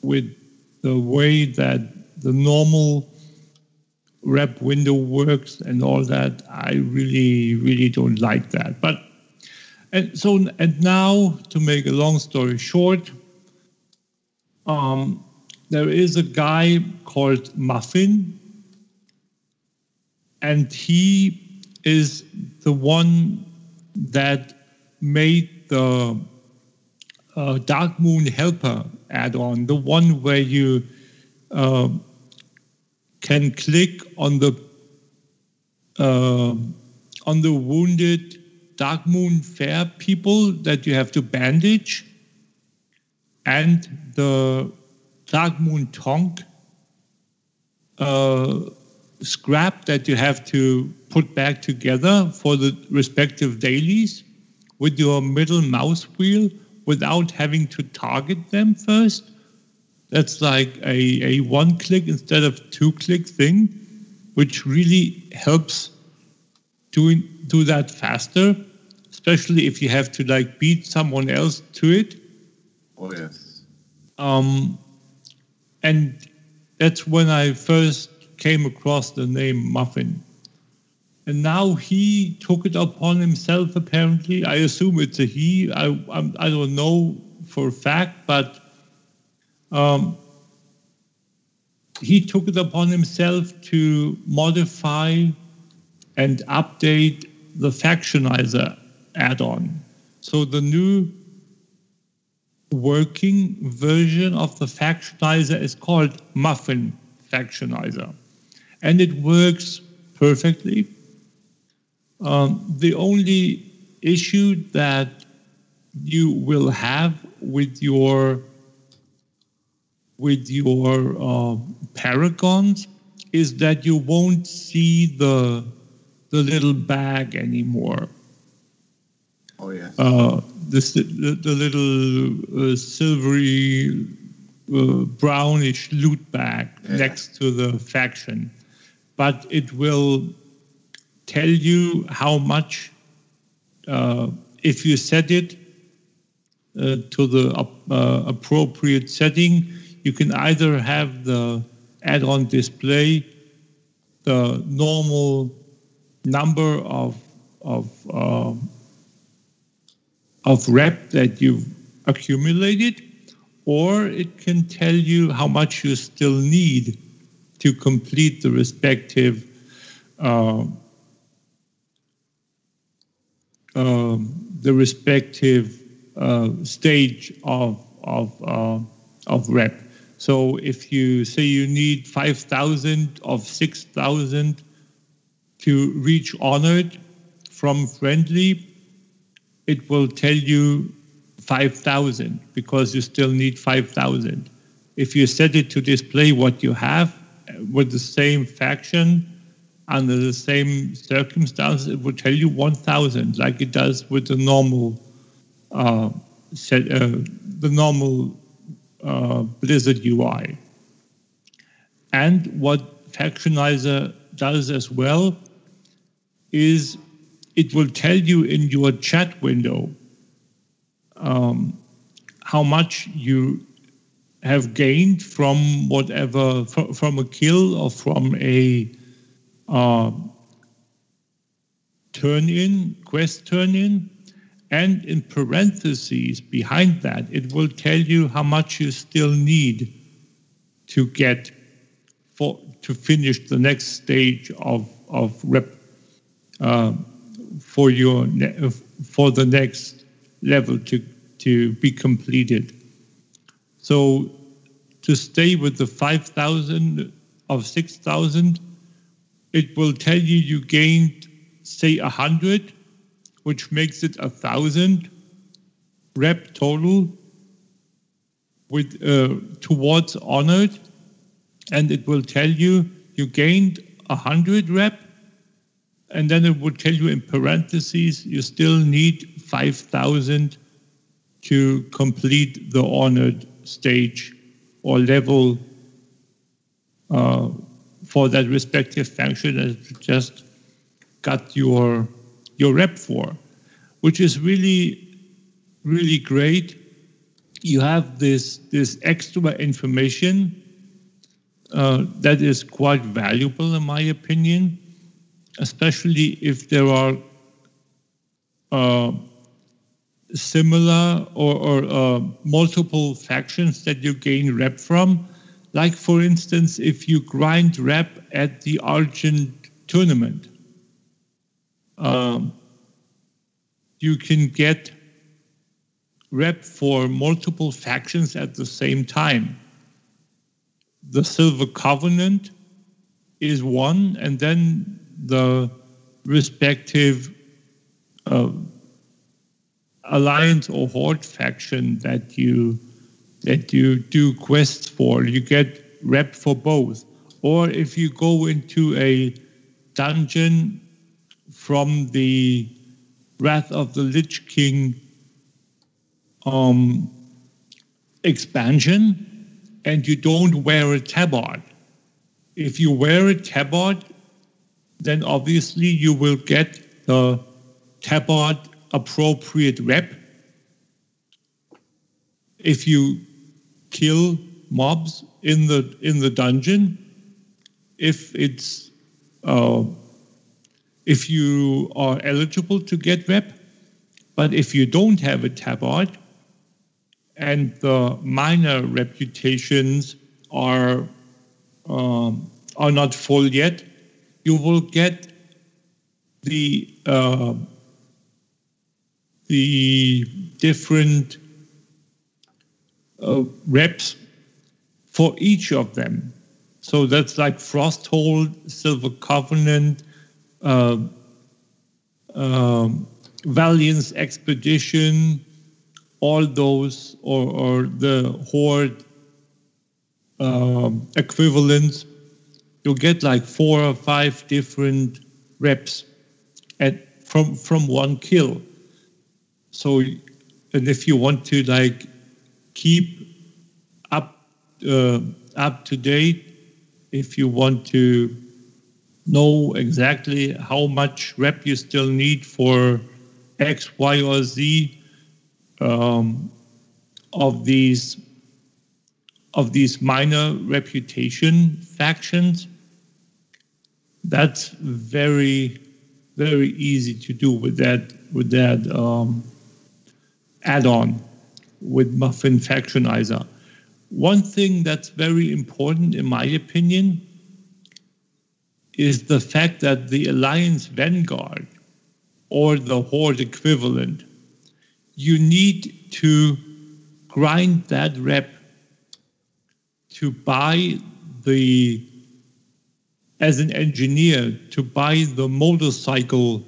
Speaker 3: with the way that the normal rep window works and all that, I really, really don't like that. But and so and now to make a long story short, um, there is a guy called Muffin, and he is the one that made the uh, Darkmoon Helper add-on, the one where you uh, can click on the uh, on the wounded Darkmoon Faire people that you have to bandage, and the Darkmoon Tonk uh, scrap that you have to put back together for the respective dailies with your middle mouse wheel without having to target them first. That's like a, a one click instead of two click thing, which really helps doing do that faster, especially if you have to like beat someone else to it.
Speaker 2: Oh yes.
Speaker 3: Um, and that's when I first came across the name Muffin. And now he took it upon himself, apparently. I assume it's a he. I, I'm, I don't know for a fact, but um, he took it upon himself to modify and update the Factionizer add on. So the new working version of the Factionizer is called Muffin Factionizer. And it works perfectly. Um, the only issue that you will have with your with your uh, paragons is that you won't see the the little bag anymore.
Speaker 2: Oh yes.
Speaker 3: Uh, this, the, the little uh, silvery uh, brownish loot bag
Speaker 2: Yeah.
Speaker 3: next to the faction. but it will tell you how much, uh, if you set it uh, to the uh, appropriate setting, you can either have the add-on display the normal number of of uh, of rep that you've accumulated, or it can tell you how much you still need to complete the respective uh, um, the respective uh, stage of of uh, of rep. So if you say you need 5,000 of 6,000 to reach honored from friendly, it will tell you 5,000 because you still need 5,000. If you set it to display what you have with the same faction under the same circumstances, it will tell you 1,000 like it does with the normal uh, set, uh, the normal uh, Blizzard UI. And what Factionizer does as well is it will tell you in your chat window um, how much you have gained from whatever from, from a kill or from a uh, turn in quest turn in and in parentheses behind that, it will tell you how much you still need to get for to finish the next stage of of rep uh, for your for the next level to to be completed. So to stay with the 5,000 of 6,000, it will tell you you gained, say, 100 which makes it a thousand rep total with uh, towards honored, and it will tell you you gained a hundred rep, and then it would tell you in parentheses you still need five thousand to complete the honored stage or level uh, for that respective function that you just got your your rep for, which is really, really great. You have this, this extra information uh, that is quite valuable, in my opinion, especially if there are uh, similar or, or uh, multiple factions that you gain rep from. Like, for instance, if you grind rep at the Argent tournament, um, you can get rep for multiple factions at the same time. The Silver Covenant is one, and then the respective uh, alliance or horde faction that you that you do quests for. You get rep for both. Or if you go into a dungeon from the Wrath of the Lich King um, expansion, and you don't wear a tabard. If you wear a tabard, then obviously you will get the tabard appropriate rep. If you kill mobs in the in the dungeon, if it's uh, if you are eligible to get rep. But if you don't have a tabard and the minor reputations are um, are not full yet, you will get the uh, the different uh, reps for each of them. So that's like Frosthold, Silver Covenant, uh, um, Valiance Expedition, all those, or, or the Horde um, equivalents, you'll get like four or five different reps at from from one kill. So, and if you want to like keep up uh, up to date, if you want to know exactly how much rep you still need for X, Y, or Z um, of these of these minor reputation factions. That's very very easy to do with that with that um, add-on with Muffin Factionizer. One thing that's very important, in my opinion, is the fact that the Alliance Vanguard or the Horde equivalent, you need to grind that rep to buy the, as an engineer, to buy the motorcycle,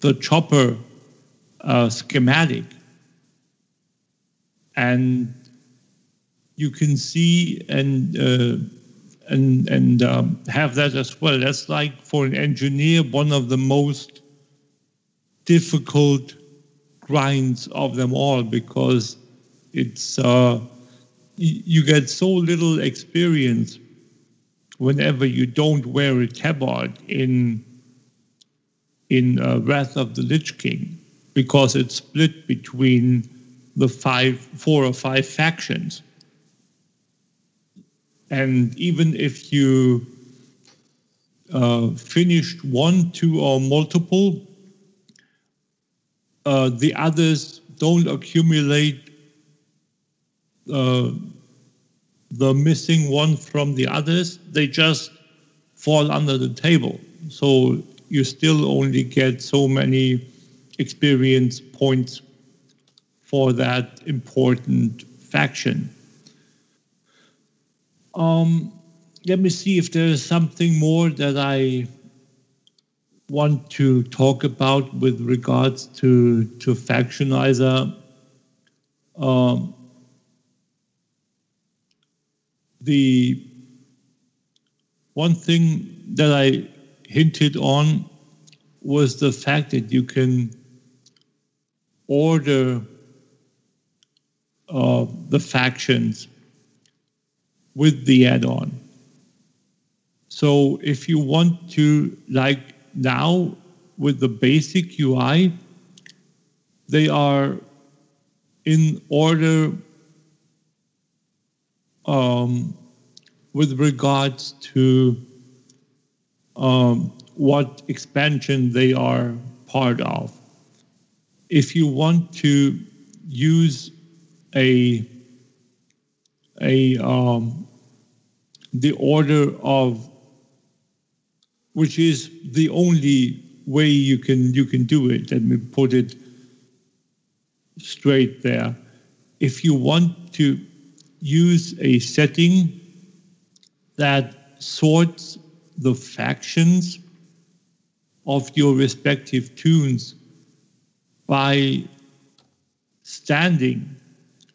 Speaker 3: the chopper uh, schematic. And you can see and uh, and and um, have that as well. That's like for an engineer one of the most difficult grinds of them all because it's uh, you get so little experience whenever you don't wear a tabard in in uh, Wrath of the Lich King because it's split between the five, four or five factions. And even if you uh, finished one, two, or multiple, uh, the others don't accumulate uh, the missing one from the others. They just fall under the table. So you still only get so many experience points for that important faction. Um, let me see if there's something more that I want to talk about with regards to to Factionizer. Um, the one thing that I hinted on was the fact that you can order uh, the factions with the add-on. So if you want to, like now with the basic UI, they are in order um, with regards to um, what expansion they are part of. If you want to use a a um, the order of which is the only way you can you can do it. Let me put it straight there. If you want to use a setting that sorts the factions of your respective tunes by standing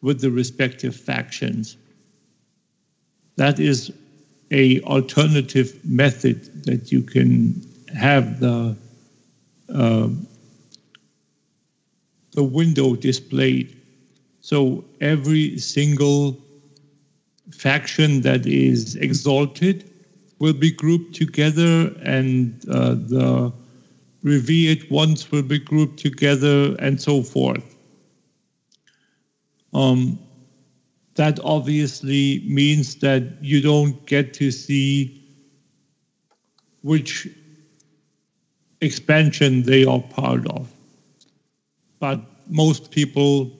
Speaker 3: with the respective factions. That is a alternative method that you can have the uh, the window displayed. So every single faction that is exalted will be grouped together, and uh, the revered ones will be grouped together, and so forth. Um, that obviously means that you don't get to see which expansion they are part of. But most people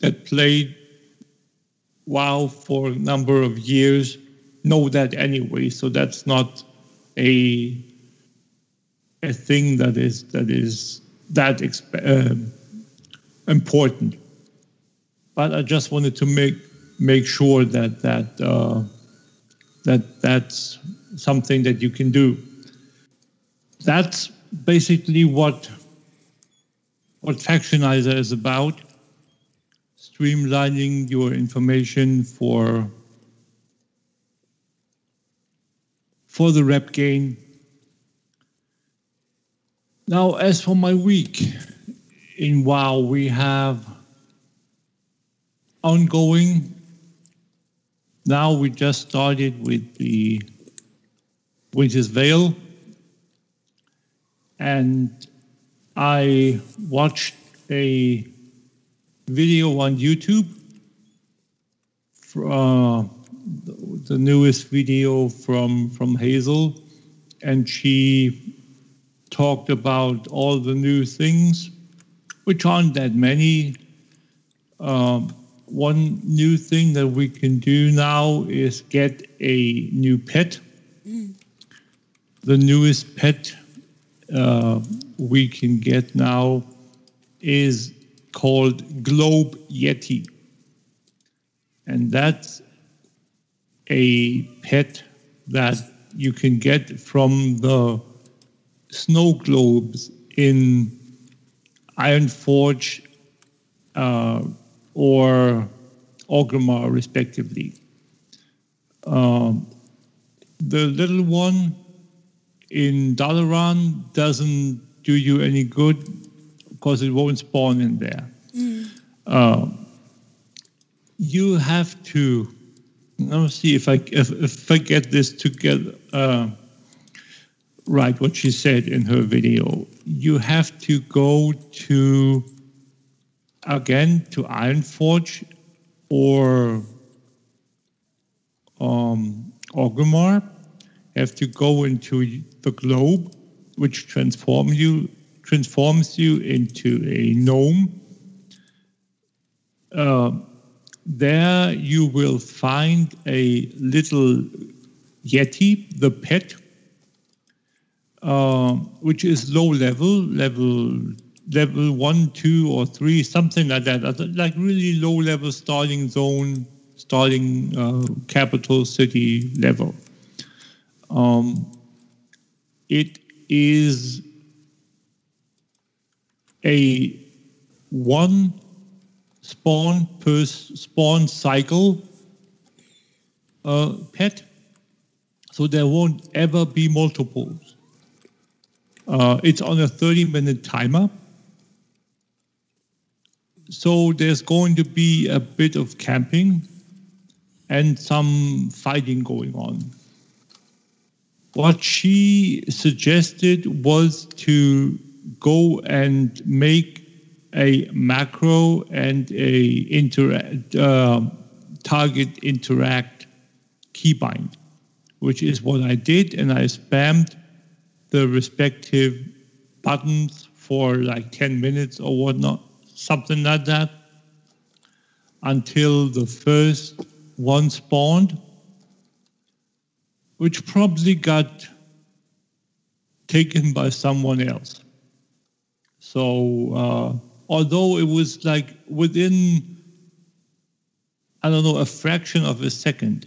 Speaker 3: that played WoW for a number of years know that anyway, so that's not a a thing that is that is that exp- uh, important. But I just wanted to make make sure that that uh, that that's something that you can do. That's basically what what Factionizer is about: streamlining your information for for the rep gain. Now, as for my week in WoW, we have ongoing. Now we just started with the Winter's Veil, and I watched a video on YouTube. Uh, the newest video from from Hazel, and she talked about all the new things, which aren't that many. Um, one new thing that we can do now is get a new pet. The newest pet uh, we can get now is called Globe Yeti. And that's a pet that you can get from the snow globes in Ironforge uh, or Orgrimmar, respectively. Um, the little one in Dalaran doesn't do you any good because it won't spawn in there.
Speaker 1: Mm.
Speaker 3: Uh, you have to. Let me see if I if, if I get this together. Uh, right, what she said in her video. You have to go to again to Ironforge or um, Orgrimmar. Have to go into the globe, which transform you transforms you into a gnome. Uh, there you will find a little yeti, the pet, uh, which is low level, level level one, two, or three, something like that, like really low level starting zone, starting uh, capital city level. Um, it is a one spawn per spawn cycle uh, pet, so there won't ever be multiples. Uh, it's on a 30 minute timer. So there's going to be a bit of camping and some fighting going on. What she suggested was to go and make a macro and a interact, uh, target interact keybind, which is what I did, and I spammed the respective buttons for like 10 minutes or whatnot, something like that, until the first one spawned, which probably got taken by someone else. So uh, although it was like within, I don't know, a fraction of a second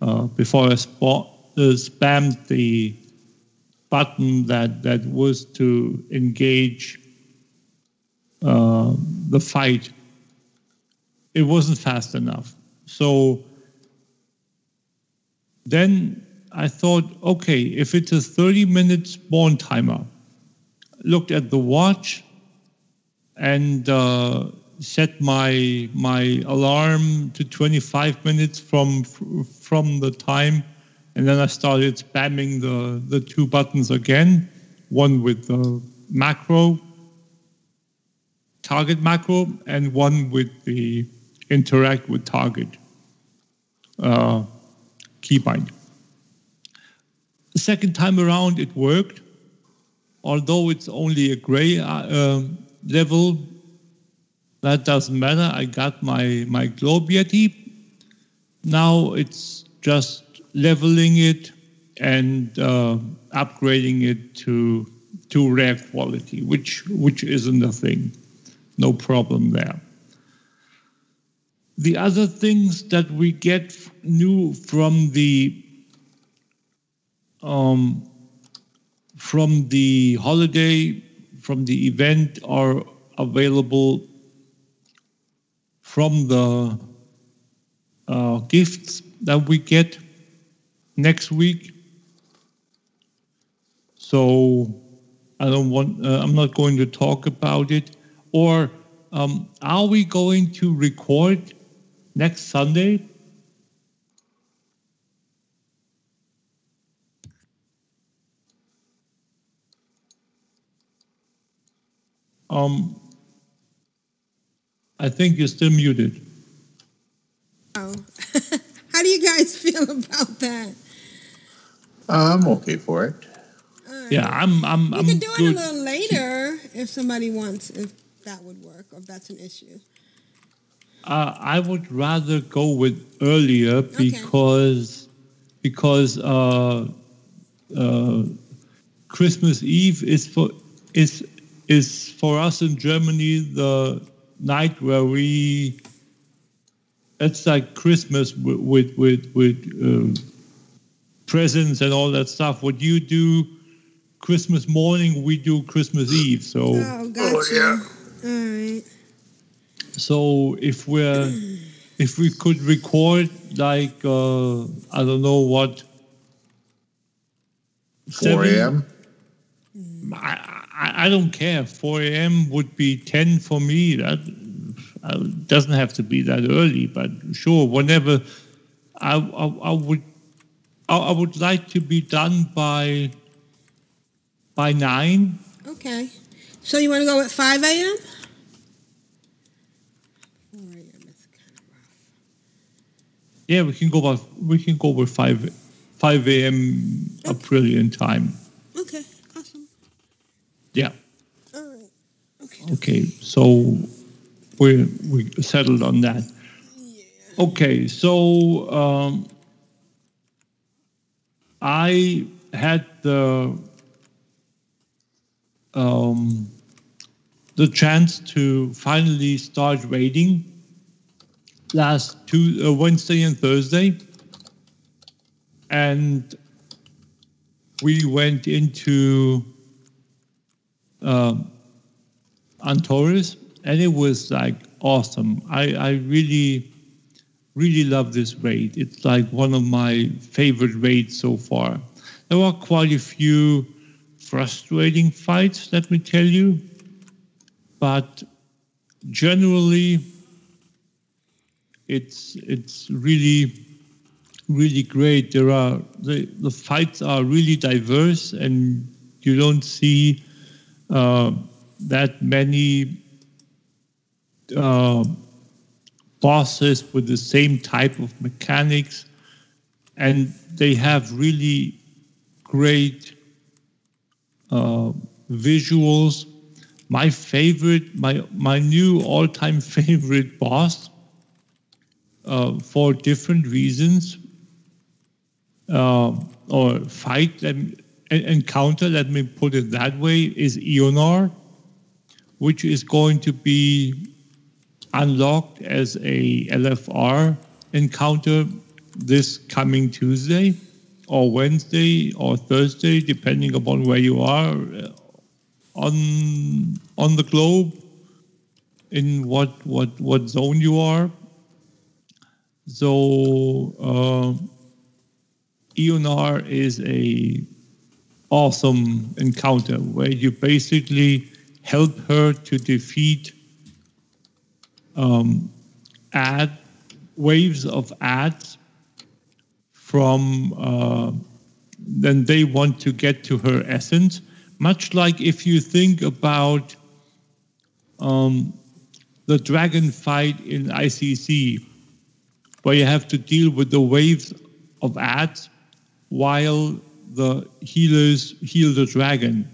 Speaker 3: uh, before I spot, uh, spammed the button that, that was to engage uh, the fight, it wasn't fast enough. So then I thought, okay, if it's a 30 minute spawn timer, looked at the watch and uh, set my my alarm to 25 minutes from from the time. And then I started spamming the the two buttons again one with the macro target macro and one with the interact with target uh, keybind. The second time around it worked although it's only a gray uh, level, that doesn't matter. I got my, my Globe Yeti. Now it's just leveling it and uh, upgrading it to to rare quality, which which isn't a thing. No problem there. The other things that we get new from the um, from the holiday, from the event are available from the uh, gifts that we get next week. So I don't want. Uh, I'm not going to talk about it. Or um, are we going to record next Sunday? Um, I think you're still muted.
Speaker 1: Oh, how do you guys feel about that?
Speaker 2: I'm okay for it.
Speaker 3: Yeah, I'm. I'm.
Speaker 1: We
Speaker 3: I'm
Speaker 1: could do
Speaker 3: good.
Speaker 1: it a little later if somebody wants, if that would work, or if that's an issue.
Speaker 3: Uh, I would rather go with earlier because because uh, uh, Christmas Eve is for is is for us in Germany the night where we it's like Christmas with with with, with uh, presents and all that stuff. What you do Christmas morning, we do Christmas Eve. So.
Speaker 1: Oh, gotcha. All right.
Speaker 3: So if we're if we could record like uh, I don't know what
Speaker 2: 4 a.m.
Speaker 3: I, I I don't care. 4 a.m. would be 10 for me. That uh, doesn't have to be that early, but sure, whenever I I, I would I, I would like to be done by by nine.
Speaker 1: Okay. So you want to go at 5 a.m.?
Speaker 3: Yeah, we can go by we can go with five five a.m. Aprillian time.
Speaker 1: Okay.
Speaker 3: Yeah.
Speaker 1: All right.
Speaker 3: Okay, so we we settled on that. Okay, so um, I had the um, the chance to finally start raiding last two uh, Wednesday and Thursday, and we went into. Um, Antorus, and it was like awesome. I, I really, really love this raid. It's like one of my favorite raids so far. There were quite a few frustrating fights, let me tell you, but generally, it's it's really really great. There are the the fights are really diverse, and you don't see. Uh, that many uh, bosses with the same type of mechanics, and they have really great uh, visuals. My favorite, my my new all-time favorite boss, uh, for different reasons, uh, or fight and encounter. Let me put it that way: is Eonar which is going to be unlocked as a LFR encounter this coming Tuesday or Wednesday or Thursday, depending upon where you are uh, on on the globe, in what what what zone you are. So uh, Eonar is a awesome encounter where you basically help her to defeat um, ad waves of ads from uh, then they want to get to her essence. Much like if you think about um, the dragon fight in icc where you have to deal with the waves of ads while the healers heal the dragon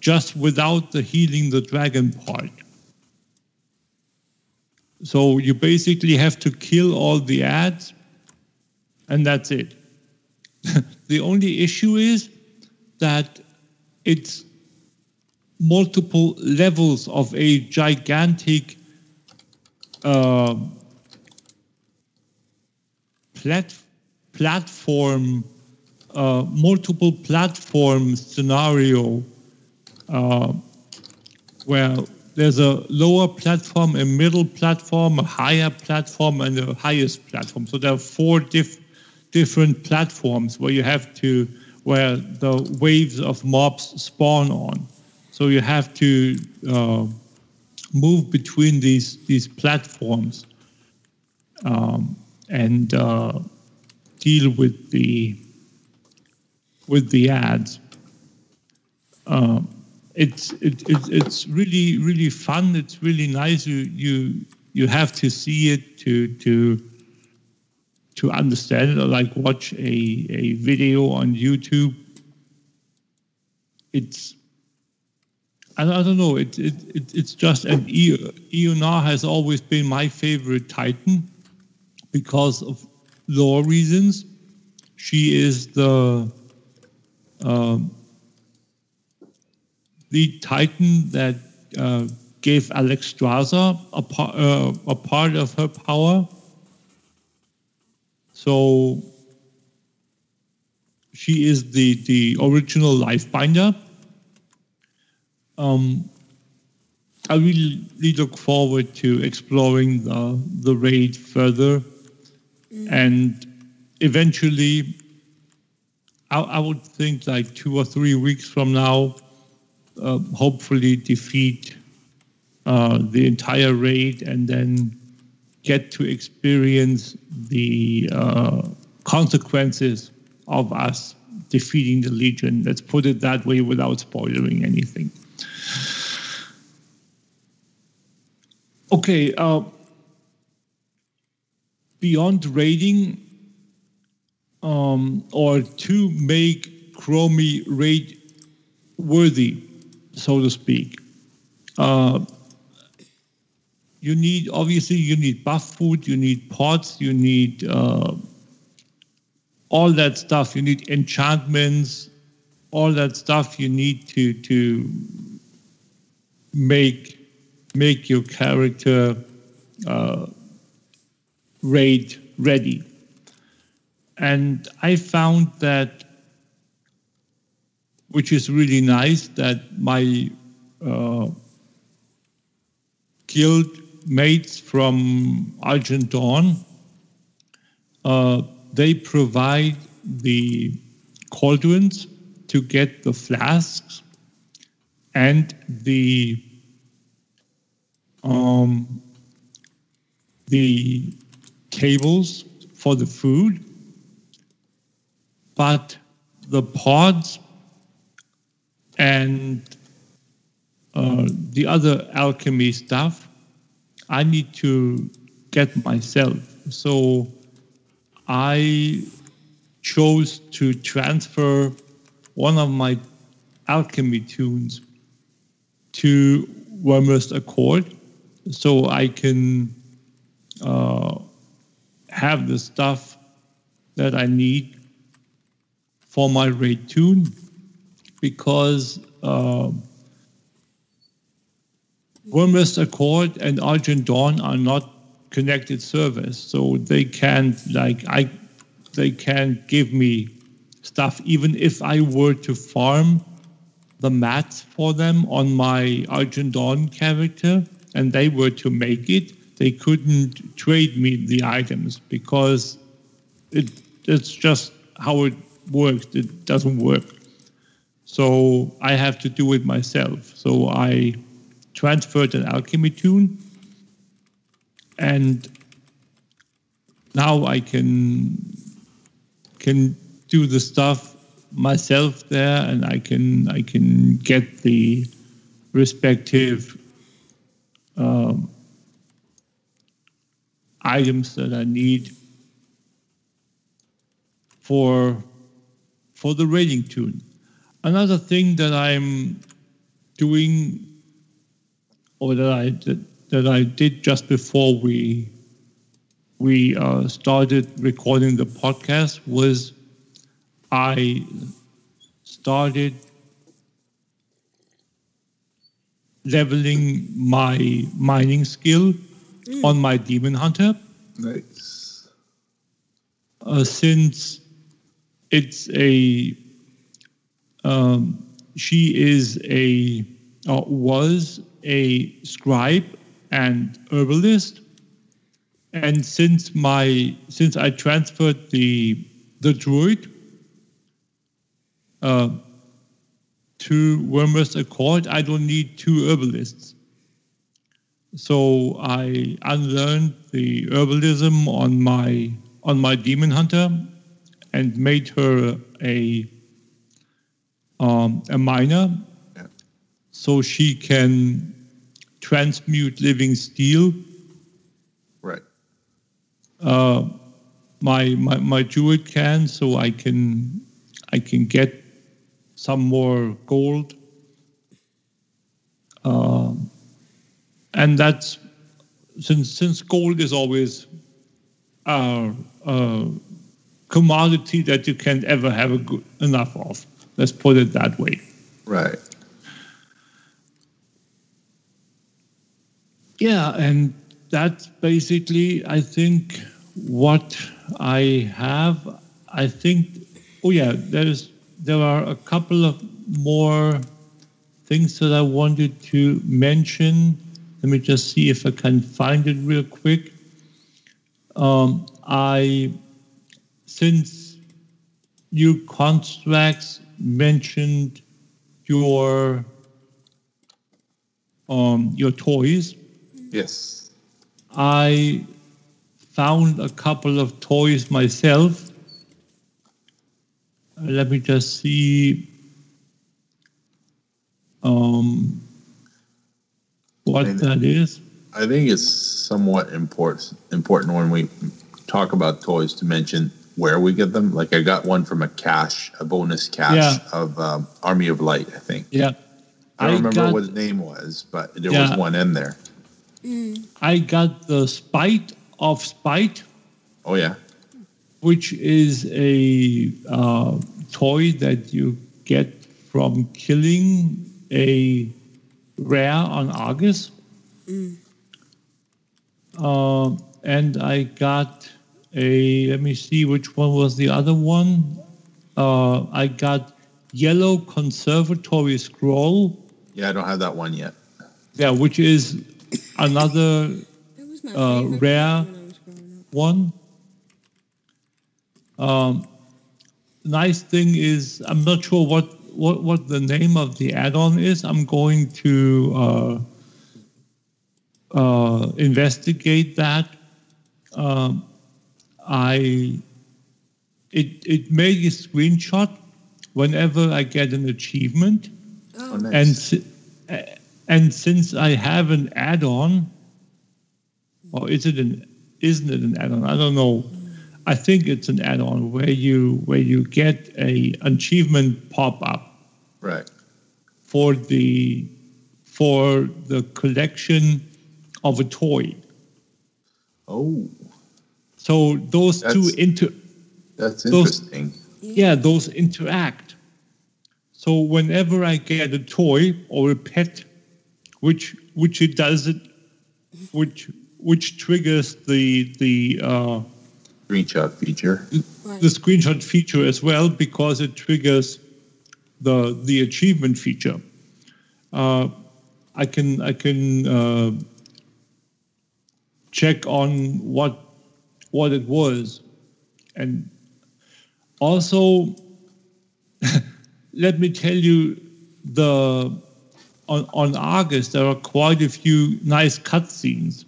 Speaker 3: just without the healing the dragon part. So you basically have to kill all the ads, and that's it. the only issue is that it's multiple levels of a gigantic uh, plat- platform, uh, multiple platform scenario uh, where there's a lower platform, a middle platform, a higher platform, and the highest platform. So there are four diff- different platforms where you have to, where the waves of mobs spawn on. So you have to uh, move between these these platforms um, and uh, deal with the with the ads. Um, it's it, it, it's really really fun. It's really nice. You you you have to see it to to to understand it, or like watch a a video on YouTube. It's I, I don't know. It, it, it it's just and Eonar has always been my favorite Titan because of lore reasons. She is the um, the Titan that uh, gave Alexstrasza a, par- uh, a part of her power. So she is the, the original Lifebinder. Um, I really look forward to exploring the, the raid further and eventually I, I, would think like two or three weeks from now uh, hopefully defeat uh, the entire raid and then get to experience the uh, consequences of us defeating the Legion. Let's put it that way without spoiling anything. Okay, uh, beyond raiding, um, or to make Chromie raid worthy, so to speak. Uh, you need obviously you need buff food, you need pots, you need uh, all that stuff. You need enchantments, all that stuff you need to to make make your character uh, raid ready. And I found that, which is really nice, that my uh, guild mates from Argent Dawn, uh, they provide the cauldrons to get the flasks and the um, the tables for the food, but the pods and uh, the other alchemy stuff, I need to get myself. So I chose to transfer one of my alchemy toons to Wyrmrest Accord so I can uh, have the stuff that I need for my raid toon because uh, Wyrmrest Accord and Argent Dawn are not connected servers, so they can't like I they can't give me stuff. Even if I were to farm the mats for them on my Argent Dawn character and they were to make it, they couldn't trade me the items because it it's just how it works. It doesn't work. So I have to do it myself. So I transferred an alchemy toon and now I can can do the stuff myself there and I can I can get the respective um, items that I need for for the raiding toon. Another thing that I'm doing, or that I that, that I did just before we we uh, started recording the podcast, was I started leveling my mining skill mm. on my demon hunter.
Speaker 2: Nice.
Speaker 3: Uh, since it's a, um, she is a, uh, was a scribe and herbalist, and since my since I transferred the the druid uh, to Wyrmrest Accord, I don't need two herbalists. So I unlearned the herbalism on my on my demon hunter and made her a um, a miner. so she can transmute living steel.
Speaker 2: Right.
Speaker 3: Uh, my my my druid can, so I can I can get some more gold. Uh, and that's since since gold is always a commodity that you can't ever have a good, enough of. Let's put it that way.
Speaker 2: Right.
Speaker 3: Yeah, and that's basically, I think, what I have. I think, oh yeah, there's there are a couple of more things that I wanted to mention. Let me just see if I can find it real quick. Um, I, since you Constraxx mentioned your um, your toys,
Speaker 2: Yes.
Speaker 3: I found a couple of toys myself. Uh, Let me just see um, what that is.
Speaker 2: I think it's somewhat important important when we talk about toys to mention where we get them. Like I got one from a cache, a bonus cache
Speaker 3: Yeah.
Speaker 2: of um, Army of Light, I think.
Speaker 3: Yeah.
Speaker 2: I don't remember
Speaker 3: got-
Speaker 2: what the name was, but there
Speaker 3: Yeah.
Speaker 2: was one in there.
Speaker 3: I got the Spite of Spite,
Speaker 2: Oh yeah.
Speaker 3: which is a uh, toy that you get from killing a rare on Argus. Uh, and I got a, let me see which one was the other one. Uh, I got Yellow Conservatory Scroll,
Speaker 2: Yeah, I don't have that one yet.
Speaker 3: yeah, which is another
Speaker 1: That was my
Speaker 3: uh, rare
Speaker 1: when I was growing up.
Speaker 3: one. Um, nice thing is, I'm not sure what, what, what the name of the add-on is. I'm going to uh, uh, investigate that. Um, I it it made a screenshot whenever I get an achievement,
Speaker 2: Oh, nice.
Speaker 3: and uh, and since I have an add-on, or is it an isn't it an add-on? I don't know. I think it's an add-on where you where you get a achievement pop up
Speaker 2: right.
Speaker 3: for the for the collection of a toy.
Speaker 2: Oh,
Speaker 3: So those two
Speaker 2: That's-
Speaker 3: inter
Speaker 2: that's
Speaker 3: Those-
Speaker 2: interesting.
Speaker 3: yeah those interact. So whenever I get a toy or a pet, which which it does it, which which triggers the the uh,
Speaker 2: Screenshot feature.
Speaker 3: the screenshot feature as well because it triggers the the achievement feature. Uh, I can I can uh, check on what what it was, and also let me tell you the on on Argus there are quite a few nice cutscenes.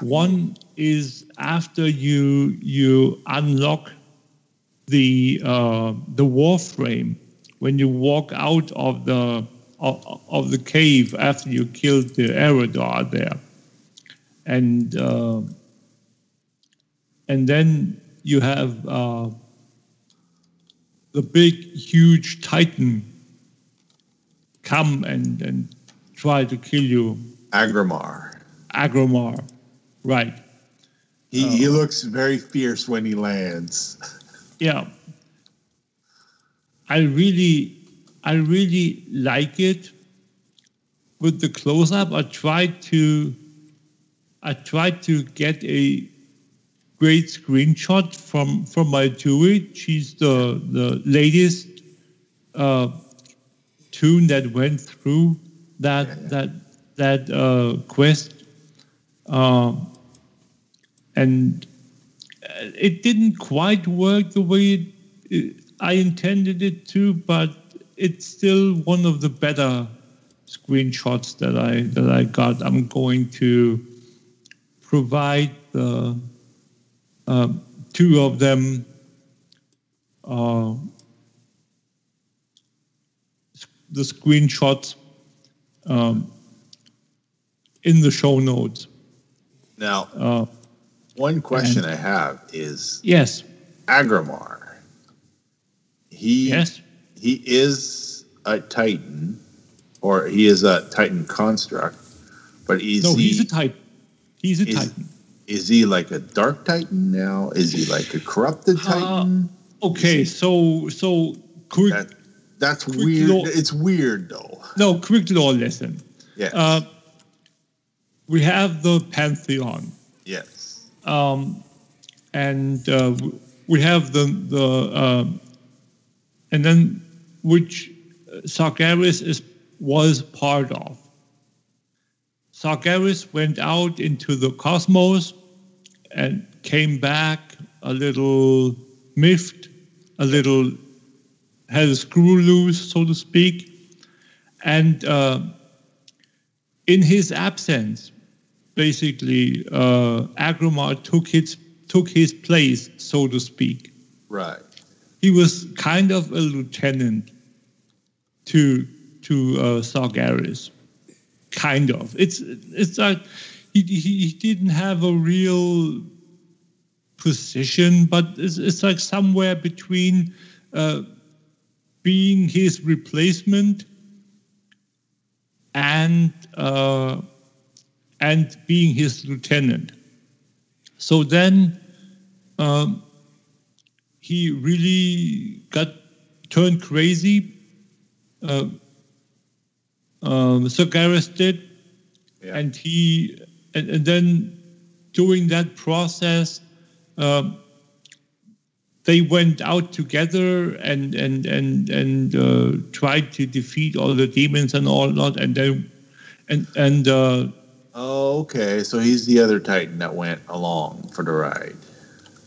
Speaker 3: One is after you you unlock the uh, the warframe. When you walk out of the of, of the cave after you killed the Eridar there, and uh, and then you have uh, the big huge Titan come and and try to kill you,
Speaker 2: Aggramar.
Speaker 3: Aggramar, right?
Speaker 2: He, he looks very fierce when he lands.
Speaker 3: yeah i really i really like it with the close up i tried to i tried to get a great screenshot from from my druid she's the the latest uh toon that went through that that that uh quest. Um and uh, it didn't quite work the way it, it, I intended it to, but it's still one of the better screenshots that I that I got. I'm going to provide the uh, two of them. Uh, the screenshots um, in the show notes.
Speaker 2: Now,
Speaker 3: Uh,
Speaker 2: one question I have is
Speaker 3: yes,
Speaker 2: Aggramar. He
Speaker 3: yes,
Speaker 2: he is a Titan, or he is a Titan construct, but is
Speaker 3: no,
Speaker 2: he
Speaker 3: he's a Titan. He's a
Speaker 2: is,
Speaker 3: Titan.
Speaker 2: Is he like a Dark Titan now? Is he like a corrupted Titan?
Speaker 3: Okay, so so quick.
Speaker 2: That, that's
Speaker 3: quick
Speaker 2: weird.
Speaker 3: law-
Speaker 2: It's weird though.
Speaker 3: No, quick law lesson.
Speaker 2: Yes.
Speaker 3: Uh, we have the Pantheon.
Speaker 2: yes.
Speaker 3: um, and uh, we have the the um, and then which uh, Sargeras is was part of. Sargeras went out into the cosmos and came back a little miffed, a little had a screw loose, so to speak, and uh, in his absence, basically uh, Aggramar took his took his place, so to speak.
Speaker 2: Right.
Speaker 3: He was kind of a lieutenant to to uh, Sargeras, kind of. It's it's like he, he didn't have a real position, but it's, it's like somewhere between uh, being his replacement and uh, and being his lieutenant. So then um, he really got turned crazy. Uh, um, Sargeras did, and he and, and then during that process, um, they went out together and and and and uh, tried to defeat all the demons and all that, and then and and uh,
Speaker 2: Oh, okay. So he's the other Titan that went along for the ride.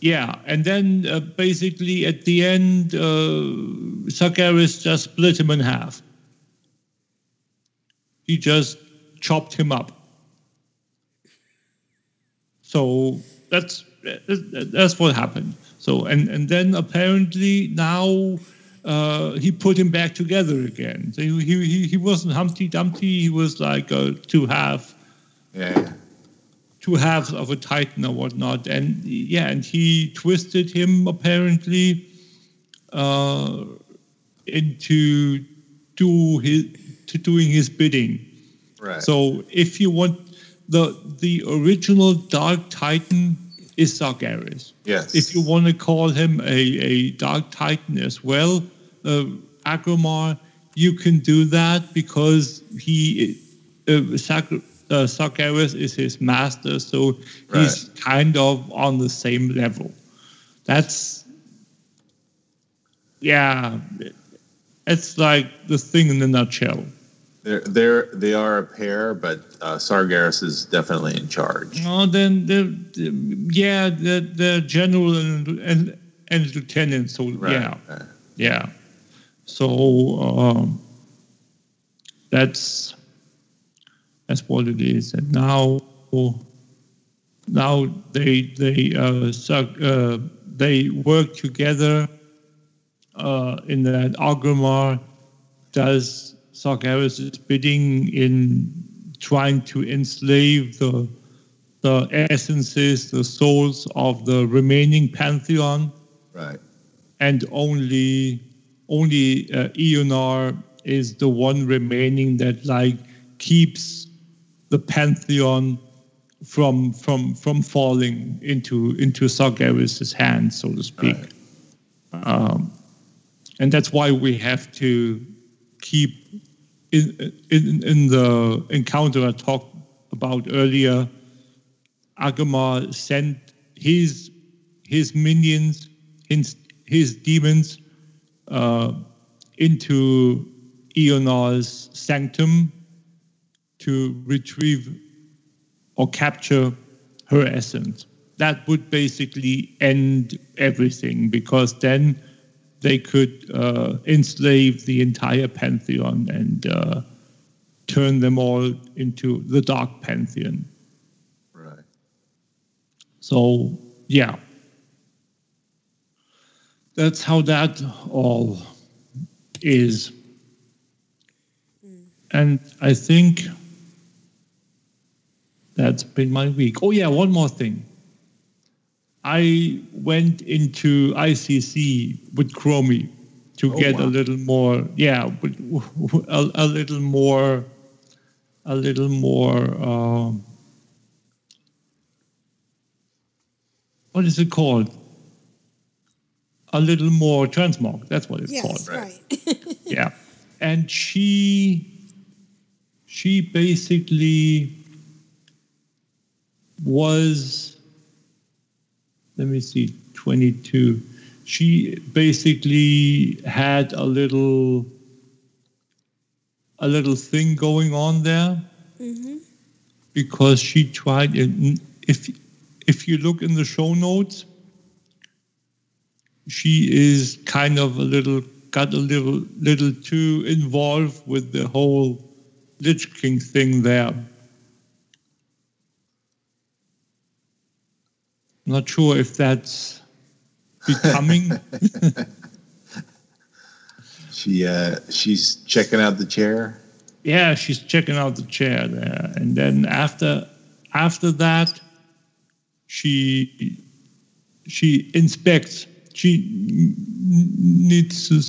Speaker 3: yeah, and then uh, basically at the end, uh, Sargeras just split him in half. He just chopped him up. So that's that's what happened. So and and then apparently now uh, he put him back together again. So he he he wasn't Humpty Dumpty. He was like a two half
Speaker 2: Yeah.
Speaker 3: two halves of a titan or whatnot and yeah and he twisted him apparently uh, into do his to doing his bidding
Speaker 2: Right.
Speaker 3: so if you want the the original dark titan is Sargeras
Speaker 2: Yes.
Speaker 3: if you want to call him a, a dark titan as well uh, Aggramar you can do that because he uh, uh, Sargeras is his master, so he's kind of on the same level. That's yeah, it's like the thing in a nutshell.
Speaker 2: They're they're they are a pair, but uh, Sargeras is definitely in charge.
Speaker 3: No, then the, yeah, the the general and and, and lieutenant. So yeah,
Speaker 2: right.
Speaker 3: yeah. So um, that's that's what it is. And now now they they uh, suck, uh, they work together uh, in that Aggramar does Sargeras' bidding in trying to enslave the the essences, the souls of the remaining pantheon,
Speaker 2: Right.
Speaker 3: and only only uh, Eonar is the one remaining that like keeps the pantheon from from from falling into into Sargeras' hands, so to speak. Um, and that's why we have to keep in in in the encounter I talked about earlier. Aggramar sent his his minions, his his demons, uh, into Eonar's sanctum to retrieve or capture her essence. That would basically end everything because then they could uh, enslave the entire pantheon and uh, turn them all into the dark pantheon.
Speaker 2: Right.
Speaker 3: So, yeah. That's how that all is. and I think that's been my week. Oh yeah, one more thing. I went into ICC with Chromie to
Speaker 2: Oh,
Speaker 3: get
Speaker 2: wow.
Speaker 3: a little more, yeah, with- a, a little more, a little more. Um, what is it called? A little more transmog. That's what it's
Speaker 1: Yes,
Speaker 3: called
Speaker 1: right.
Speaker 3: yeah and she she basically was let me see 22 she basically had a little a little thing going on there. Mm-hmm. Because she tried if if you look in the show notes she is kind of a little got a little little too involved with the whole Lich King thing there. Not sure if that's becoming.
Speaker 2: She uh, she's checking out the chair.
Speaker 3: yeah, she's checking out the chair there, and then after after that, she she inspects. She needs to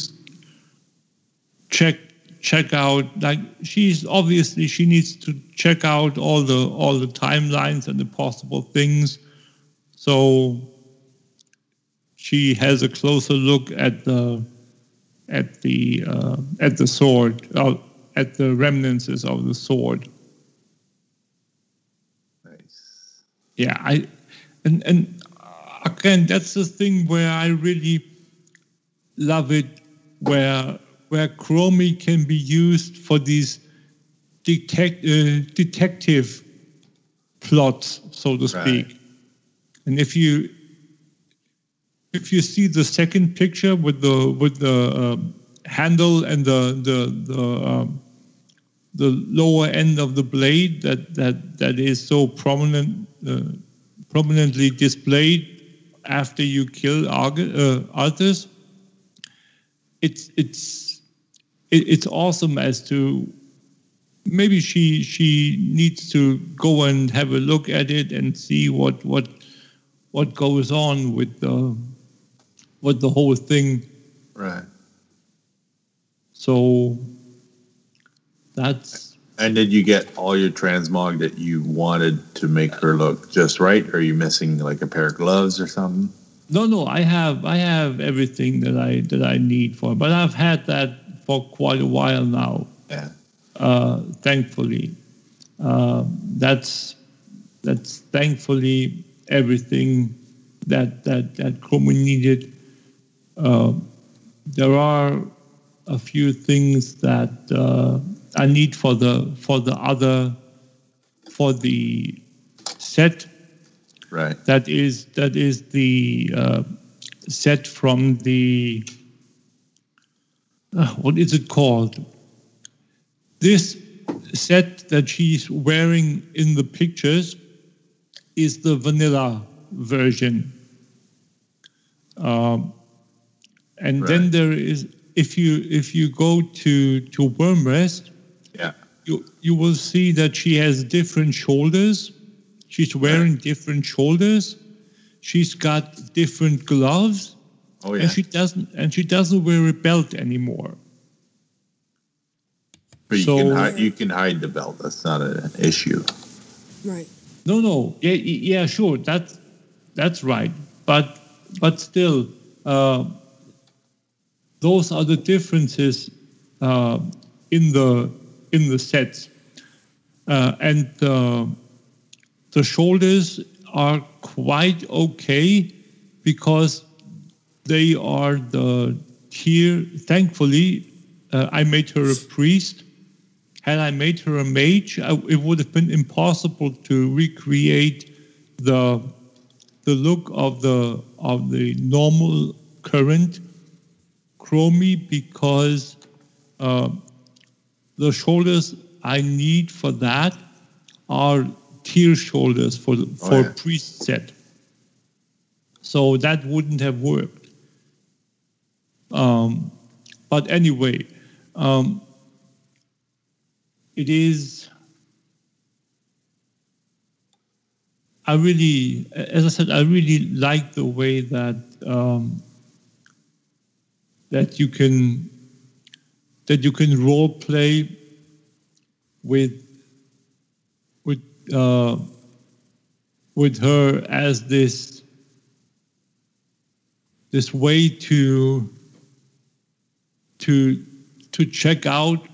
Speaker 3: check check out like she's obviously she needs to check out all the all the timelines and the possible things so she has a closer look at the at the uh, at the sword uh, at the remnants of the sword
Speaker 2: Nice.
Speaker 3: yeah i and and again that's the thing where i really love it where where chromie can be used for these detect, uh, detective plots so to speak
Speaker 2: Right.
Speaker 3: And if you if you see the second picture with the with the um, handle and the the the um, the lower end of the blade that that that is so prominent uh, prominently displayed after you kill Arg- uh. It's it's it's awesome as to maybe she she needs to go and have a look at it and see what what what goes on with the with the whole thing.
Speaker 2: Right.
Speaker 3: So that's
Speaker 2: And did you get all your transmog that you wanted to make her look just right? Or are you missing like a pair of gloves or something?
Speaker 3: No, no, I have I have everything that I that I need for, but I've had that for quite a while now.
Speaker 2: Yeah.
Speaker 3: Uh, thankfully, uh, that's that's thankfully everything that that that Chromie needed. Uh, there are a few things that uh, I need for the for the other for the set
Speaker 2: Right.
Speaker 3: that is that is the uh, set from the uh, what is it called? This set that she's wearing in the pictures is the vanilla version. Um, and then there is if you if you go to to Wyrmrest,
Speaker 2: Yeah.
Speaker 3: you you will see that she has different shoulders. She's wearing different shoulders. She's got different gloves,
Speaker 2: Oh yeah.
Speaker 3: and she doesn't and she doesn't wear a belt anymore.
Speaker 2: but you
Speaker 3: so-
Speaker 2: can hide, you can hide the belt. That's not an issue.
Speaker 1: Right.
Speaker 3: No, no, yeah, yeah, sure, that's that's right. But but still, uh, those are the differences uh, in the in the sets, uh, and uh, the shoulders are quite okay because they are the tier. Thankfully, uh, I made her a priest. Had I made her a mage, I, it would have been impossible to recreate the the look of the of the normal current chromie because uh, the shoulders I need for that are tier shoulders for the-
Speaker 2: Oh,
Speaker 3: for
Speaker 2: yeah.
Speaker 3: priest set. So that wouldn't have worked. Um, but anyway, um, it is. I really, as I said, I really like the way that um, that you can that you can role play with with uh, with her as this this way to to to check out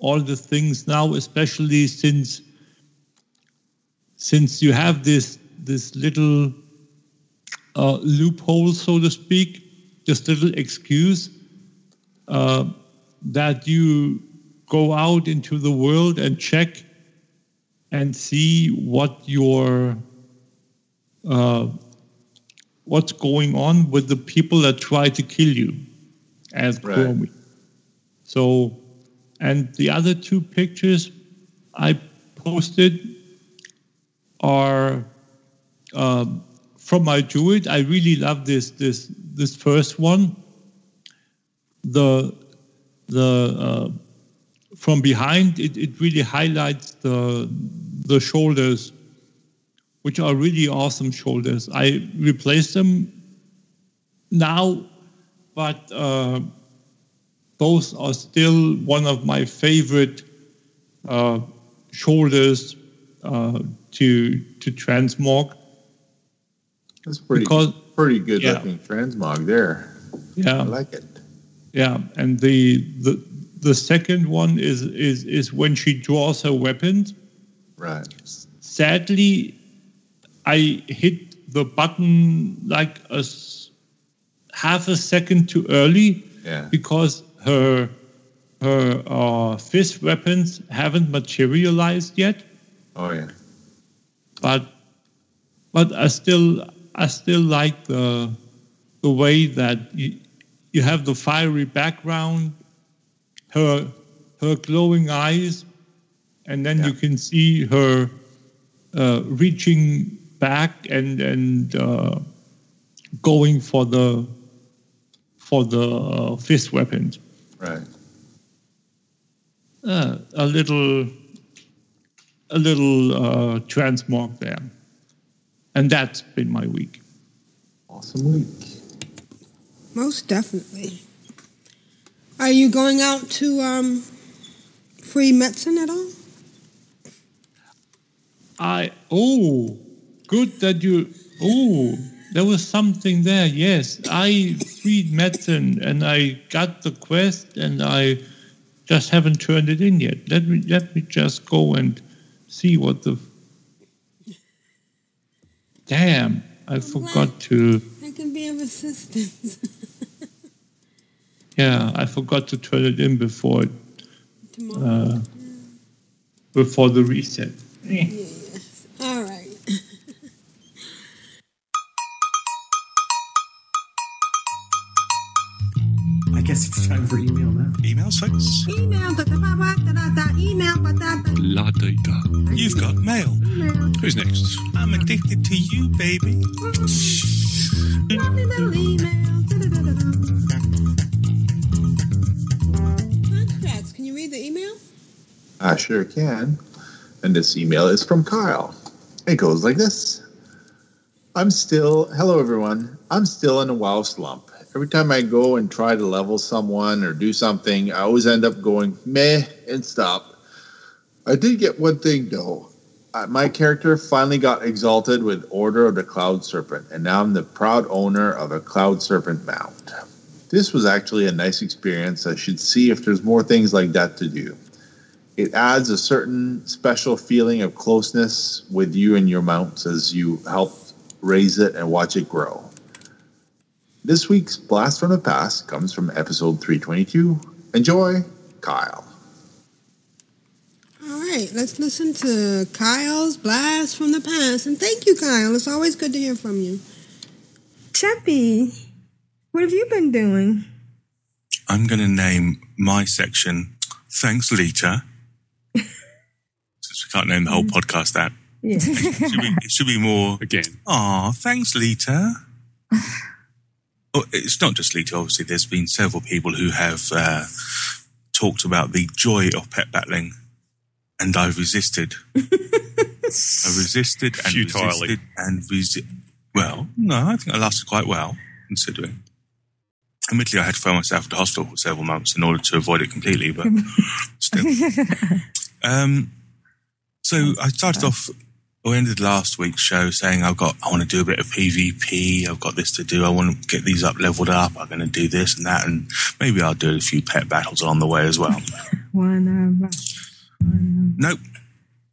Speaker 3: all the things now, especially since since you have this this little uh, loophole, so to speak, this little excuse uh, that you go out into the world and check and see what your uh, what's going on with the people that try to kill you as
Speaker 2: Right.
Speaker 3: Chromie. So, and the other two pictures I posted are um, from my It. I really love this this this first one. The the uh, from behind it, it really highlights the the shoulders, which are really awesome shoulders. I replaced them now, but uh, those are still one of my favorite uh, shoulders uh, to to transmog.
Speaker 2: That's pretty
Speaker 3: Because-
Speaker 2: pretty good
Speaker 3: yeah.
Speaker 2: looking transmog there.
Speaker 3: Yeah,
Speaker 2: I like it.
Speaker 3: yeah, and the the the second one is is is when she draws her weapons.
Speaker 2: Right.
Speaker 3: Sadly, I hit the button like a s- half a second too early
Speaker 2: Yeah.
Speaker 3: because her her uh, fist weapons haven't materialized yet.
Speaker 2: Oh yeah.
Speaker 3: but but I still I still like the the way that you, you have the fiery background, her her glowing eyes, and then you can see her uh, reaching back and and uh, going for the for the uh, fist weapons.
Speaker 2: Right.
Speaker 3: Uh, a little a little uh, transmog there. And that's been my week.
Speaker 2: Awesome week.
Speaker 1: Most definitely. Are you going out to um, free medicine at all?
Speaker 3: I oh, good that you oh, there was something there. Yes, I freed medicine and I got the quest and I just haven't turned it in yet. Let me let me just go and see what the damn. I forgot to.
Speaker 1: I can be of assistance.
Speaker 3: Yeah, I forgot to turn it in before it, uh, before the reset. Eh.
Speaker 1: all right.
Speaker 6: Guess it's time for email now.
Speaker 7: Emails, folks?
Speaker 1: Email, da, da, ba, ba, da, da, da, email, ba, da, da,
Speaker 7: La data. You've got mail. Who's next? I'm addicted to you, baby.
Speaker 1: lovely little email. da, da, da, da, da. Congrats. Can you read the email?
Speaker 2: I sure can. And this email is from Kyle. It goes like this I'm still, hello everyone. I'm still in a WoW slump. Every time I go and try to level someone or do something, I always end up going meh and stop. I did get one thing though. My character finally got exalted with Order of the Cloud Serpent, and now I'm the proud owner of a Cloud Serpent mount. This was actually a nice experience. I should see if there's more things like that to do. It adds a certain special feeling of closeness with you and your mounts as you help raise it and watch it grow. This week's Blast from the Past comes from episode 322. Enjoy, Kyle.
Speaker 1: All right, let's listen to Kyle's blast from the past. And thank you, Kyle. It's always good to hear from you.
Speaker 4: Chappie, what have you been doing?
Speaker 7: I'm going to name my section Thanks, Lita. Since we can't name the whole mm. podcast that.
Speaker 4: Yeah.
Speaker 7: It should be, it should be more.
Speaker 8: Again.
Speaker 7: Aw, thanks, Lita. Oh, it's not just Lita, obviously. There's been several people who have uh, talked about the joy of pet battling and I've resisted. I resisted and
Speaker 9: Futilely.
Speaker 7: resisted and resi- Well, no, I think I lasted quite well, considering. Admittedly, I had to throw myself into hospital for several months in order to avoid it completely, but still. Um, so I started off. We ended last week's show saying I've got. I want to do a bit of PvP. I've got this to do. I want to get these up leveled up. I'm going to do this and that, and maybe I'll do a few pet battles along the way as well.
Speaker 10: One of
Speaker 7: nope.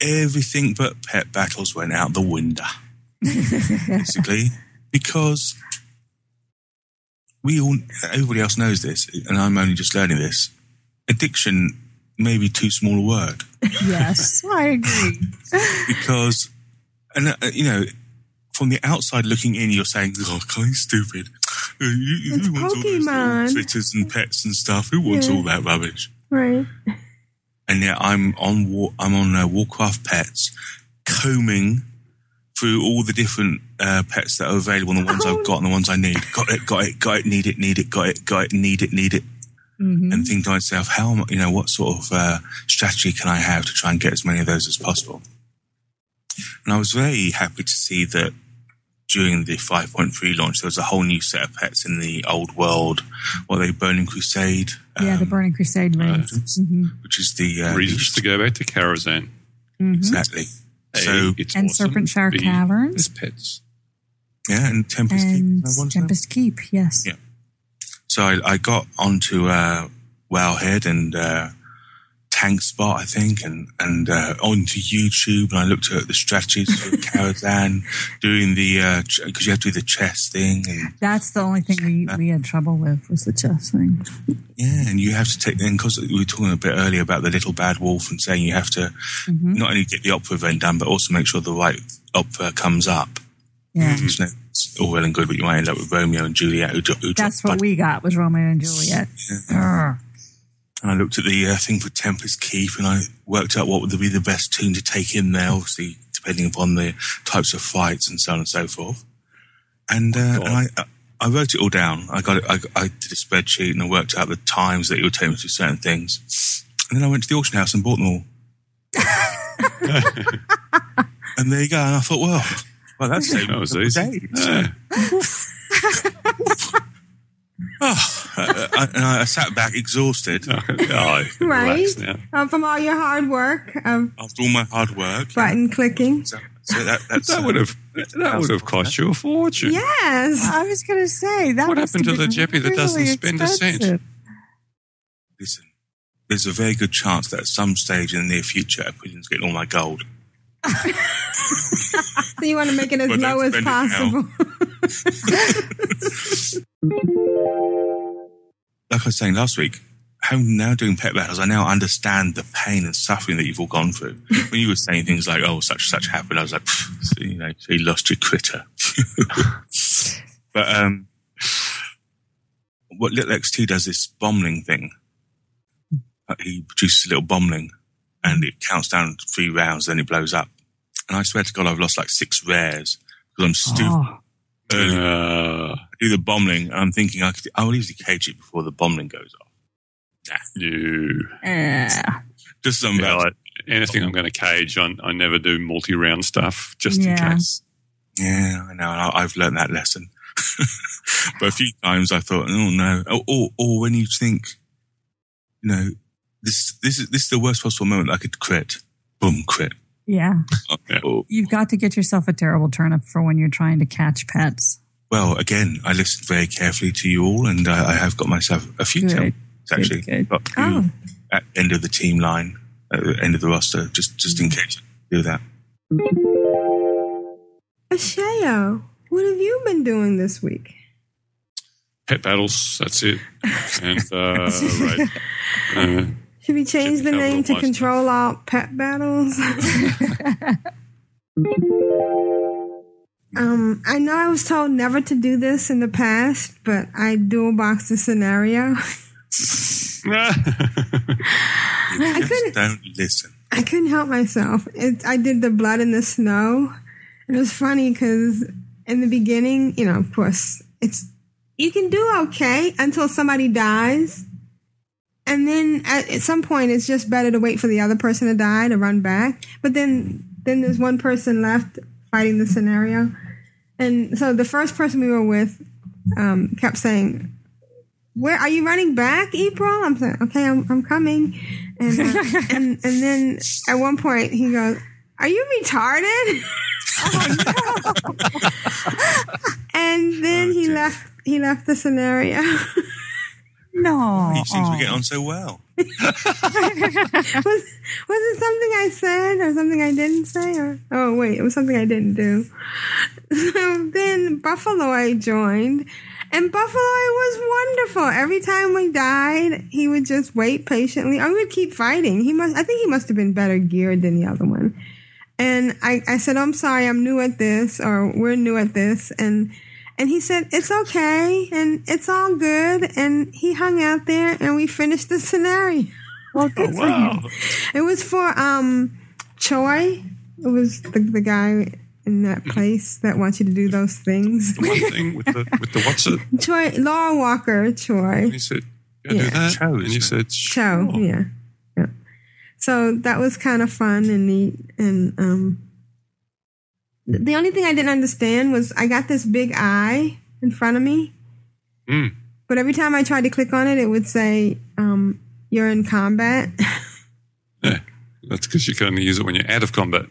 Speaker 7: Everything but pet battles went out the window. Basically, because we all, everybody else knows this, and I'm only just learning this. Addiction may be too small a word
Speaker 10: yes, I agree.
Speaker 7: because, and uh, you know, from the outside looking in, you're saying, "Oh, kind of stupid." Uh,
Speaker 10: It's
Speaker 7: who wants all those
Speaker 10: Pokemon.
Speaker 7: critters and pets and stuff? Who wants
Speaker 10: Yeah.
Speaker 7: all that rubbish?
Speaker 10: Right.
Speaker 7: and yet I'm on War, I'm on uh, Warcraft Pets, combing through all the different uh, pets that are available, and the ones I've got and the ones I need. Got it, got it, got it, need it, need it, got it, got it, need it, need it. And think to myself, how you know what sort of uh, strategy can I have to try and get as many of those as possible? And I was very happy to see that during the 5.3 launch, there was a whole new set of pets in the old world. What are they, Burning Crusade,
Speaker 10: yeah, the Burning Crusade raids. hmm
Speaker 7: which is the uh,
Speaker 9: Reasons to go back to Karazhan.
Speaker 7: exactly.
Speaker 9: Hey,
Speaker 7: So
Speaker 9: it's
Speaker 10: And
Speaker 9: awesome Serpentshrine
Speaker 10: Caverns.
Speaker 9: as pets.
Speaker 7: yeah, and Tempest Keep.
Speaker 10: And
Speaker 7: I want to-
Speaker 10: Tempest Keep, yes.
Speaker 7: Yeah. So I, I got onto uh, Wowhead and uh, Tank Spot, I think, and and uh, onto YouTube, and I looked at the strategies for Karazhan, doing the uh, because you have to do the chess thing, and
Speaker 10: That's the only thing we, we had trouble with was the chess thing.
Speaker 7: yeah, and you have to take. And because we were talking a bit earlier about the little bad wolf, and saying you have to mm-hmm. not only get the opera event done, but also make sure the right opera comes up.
Speaker 10: Yeah.
Speaker 7: Mm-hmm. Know, it's all well and good, but you might end up with Romeo and Juliet, who, who
Speaker 10: That's what we got was Romeo and Juliet. Urgh.
Speaker 7: And I looked at the uh, thing for Tempest Keep and I worked out what would be the best toon to take in there, obviously, depending upon the types of fights and so on and so forth. And, uh, and I, I wrote it all down. I got it, I, I did a spreadsheet and I worked out the times that it would take me to certain things. And then I went to the auction house and bought them all. and there you go. And I thought, well, well, that's saved
Speaker 9: That was
Speaker 7: me a couple
Speaker 9: easy.
Speaker 7: days.
Speaker 9: Yeah.
Speaker 7: Oh, uh, I, I sat back exhausted.
Speaker 9: Oh,
Speaker 1: Right?
Speaker 9: relax now.
Speaker 1: Uh, from all your hard work of
Speaker 7: After all my hard work.
Speaker 1: button clicking.
Speaker 7: So, so that, that's,
Speaker 9: That would have that would have cost you a fortune.
Speaker 1: Yes.
Speaker 10: I was going to say that.
Speaker 9: What happened to the
Speaker 10: been
Speaker 9: Jeppy that doesn't
Speaker 10: really
Speaker 9: spend a cent?
Speaker 7: Listen, there's a very good chance that at some stage in the near future, Aquilian's getting all my gold.
Speaker 1: So you want to make it as
Speaker 7: But
Speaker 1: low as possible.
Speaker 7: Like I was saying last week, how now doing pet battles, I now understand the pain and suffering that you've all gone through. when you were saying things like, "Oh, such such happened," I was like, so, you know, so you lost your critter. but um, what Little XT does this bombling thing. He produces a little bombling, and it counts down three rounds, then it blows up. And I swear to God, I've lost like six rares because I'm stupid.
Speaker 10: Oh,
Speaker 7: early.
Speaker 9: Uh,
Speaker 7: I do the bombling, and I'm thinking I could, I will easily cage it before the bombling goes off.
Speaker 9: no.
Speaker 10: yeah.
Speaker 7: Just some
Speaker 9: Yeah,
Speaker 7: about
Speaker 9: like, anything I'm going to cage, I, I never do multi-round stuff just in case.
Speaker 7: Yeah, I know. I- I've learned that lesson. but a few times I thought, oh no. Or, or, or when you think, you know, this, this is, this is the worst possible moment I could crit. Boom, crit.
Speaker 10: Yeah.
Speaker 7: Or,
Speaker 10: You've got to get yourself a terrible turnip for when you're trying to catch pets.
Speaker 7: Well, again, I listened very carefully to you all and uh, I have got myself a few
Speaker 10: Good.
Speaker 7: tails, actually.
Speaker 10: Good, good.
Speaker 7: Got two
Speaker 1: Oh.
Speaker 7: at end of the team line, at the end of the roster, just, just in case do that.
Speaker 1: Asheo, what have you been doing this week?
Speaker 9: Pet battles, that's it. And uh, right. Uh,
Speaker 1: Should we change the name to Control Alt Pet Battles? um, I know I was told never to do this in the past, but I dual boxed the scenario.
Speaker 7: You just don't listen.
Speaker 1: I couldn't help myself. It, I did the blood in the snow. And it was funny because in the beginning, you know, of course, it's you can do okay until somebody dies,
Speaker 4: and then at, at some point it's just better to wait for the other person to die to run back. But then then there's one person left fighting the scenario, and so the first person we were with um, kept saying. Where are you running back, April? I'm saying, okay, I'm, I'm coming, and, uh, and and then at one point he goes, "Are you retarded?" and then he left. He left the scenario.
Speaker 10: No,
Speaker 7: He seems to get oh. on so well.
Speaker 4: was was it something I said or something I didn't say or oh wait, it was something I didn't do. So then Buffalo I joined and Buffalo was wonderful. Every time we died, he would just wait patiently. I would keep fighting. He must I think he must have been better geared than the other one. And I, I said, I'm sorry, I'm new at this or we're new at this and and he said, It's okay and it's all good and he hung out there and we finished the scenario.
Speaker 10: Well,
Speaker 9: Oh, wow.
Speaker 4: It was for um Choi. It was the, the guy in that place that wants you to do those things.
Speaker 9: The one thing with the with the what's it?
Speaker 4: Choi Laura Walker Choi.
Speaker 9: he said go do
Speaker 4: Yeah.
Speaker 9: that, and you said
Speaker 4: Cho, yeah. Yeah. So that was kind of fun and neat and um th- the only thing I didn't understand was I got this big eye in front of me.
Speaker 9: Mm.
Speaker 4: But every time I tried to click on it, it would say, um, you're in combat.
Speaker 9: Yeah, that's because you can only use it when you're out of combat.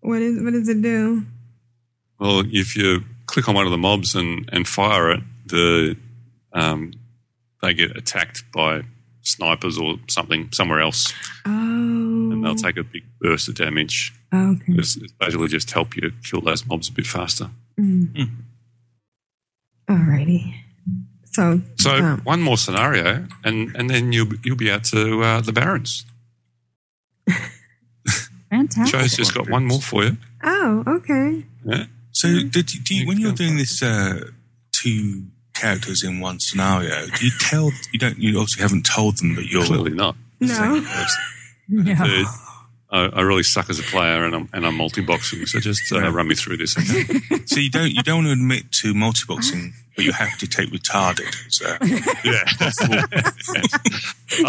Speaker 4: what is what does it do?
Speaker 9: Well, if you click on one of the mobs and, and fire it, the um, they get attacked by snipers or something somewhere else,
Speaker 4: Oh.
Speaker 9: And they'll take a big burst of damage.
Speaker 4: Okay.
Speaker 9: It's, it's basically just help you kill those mobs a bit faster.
Speaker 4: Mm. Alrighty. So
Speaker 9: So
Speaker 4: um,
Speaker 9: one more scenario, and, and then you'll you'll be out to uh, the Barons.
Speaker 10: Fantastic.
Speaker 7: Oh,
Speaker 9: Show's just got one more for you.
Speaker 4: oh, okay.
Speaker 9: Yeah.
Speaker 7: So, did you, do you, when you're doing this uh, two characters in one scenario, do you tell you don't? You obviously haven't told them that you're
Speaker 9: Clearly not.
Speaker 4: No.
Speaker 9: Third, I, I really suck as a player, and I'm and I'm multi-boxing. So just uh, run me through this. Okay?
Speaker 7: So you don't you don't want to admit to multiboxing, but you have to take retarded. So
Speaker 9: yeah,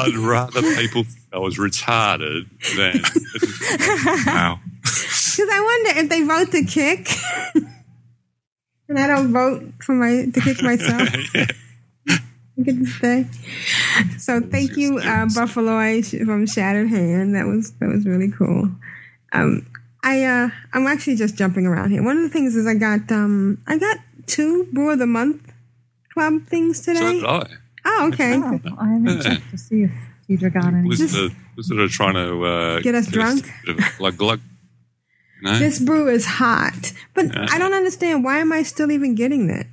Speaker 9: I'd rather people think I was retarded than
Speaker 7: wow.
Speaker 4: Because I wonder if they vote to kick, and I don't vote for my to kick myself. I get to stay. So thank you, uh, Buffalo Ice from Shattered Hand. That was that was really cool. Um, I uh, I'm actually just jumping around here. One of the things is I got um I got two Brew of the Month Club things
Speaker 9: So
Speaker 4: today.
Speaker 9: did I.
Speaker 4: Oh, okay.
Speaker 10: Oh, I haven't checked to see if Deidre got any.
Speaker 9: Blizzard, Blizzard are trying to uh,
Speaker 4: Get us drunk?
Speaker 9: a glug glug. No?
Speaker 4: This brew is hot, but
Speaker 9: Yeah.
Speaker 4: I don't understand why am I still even getting that?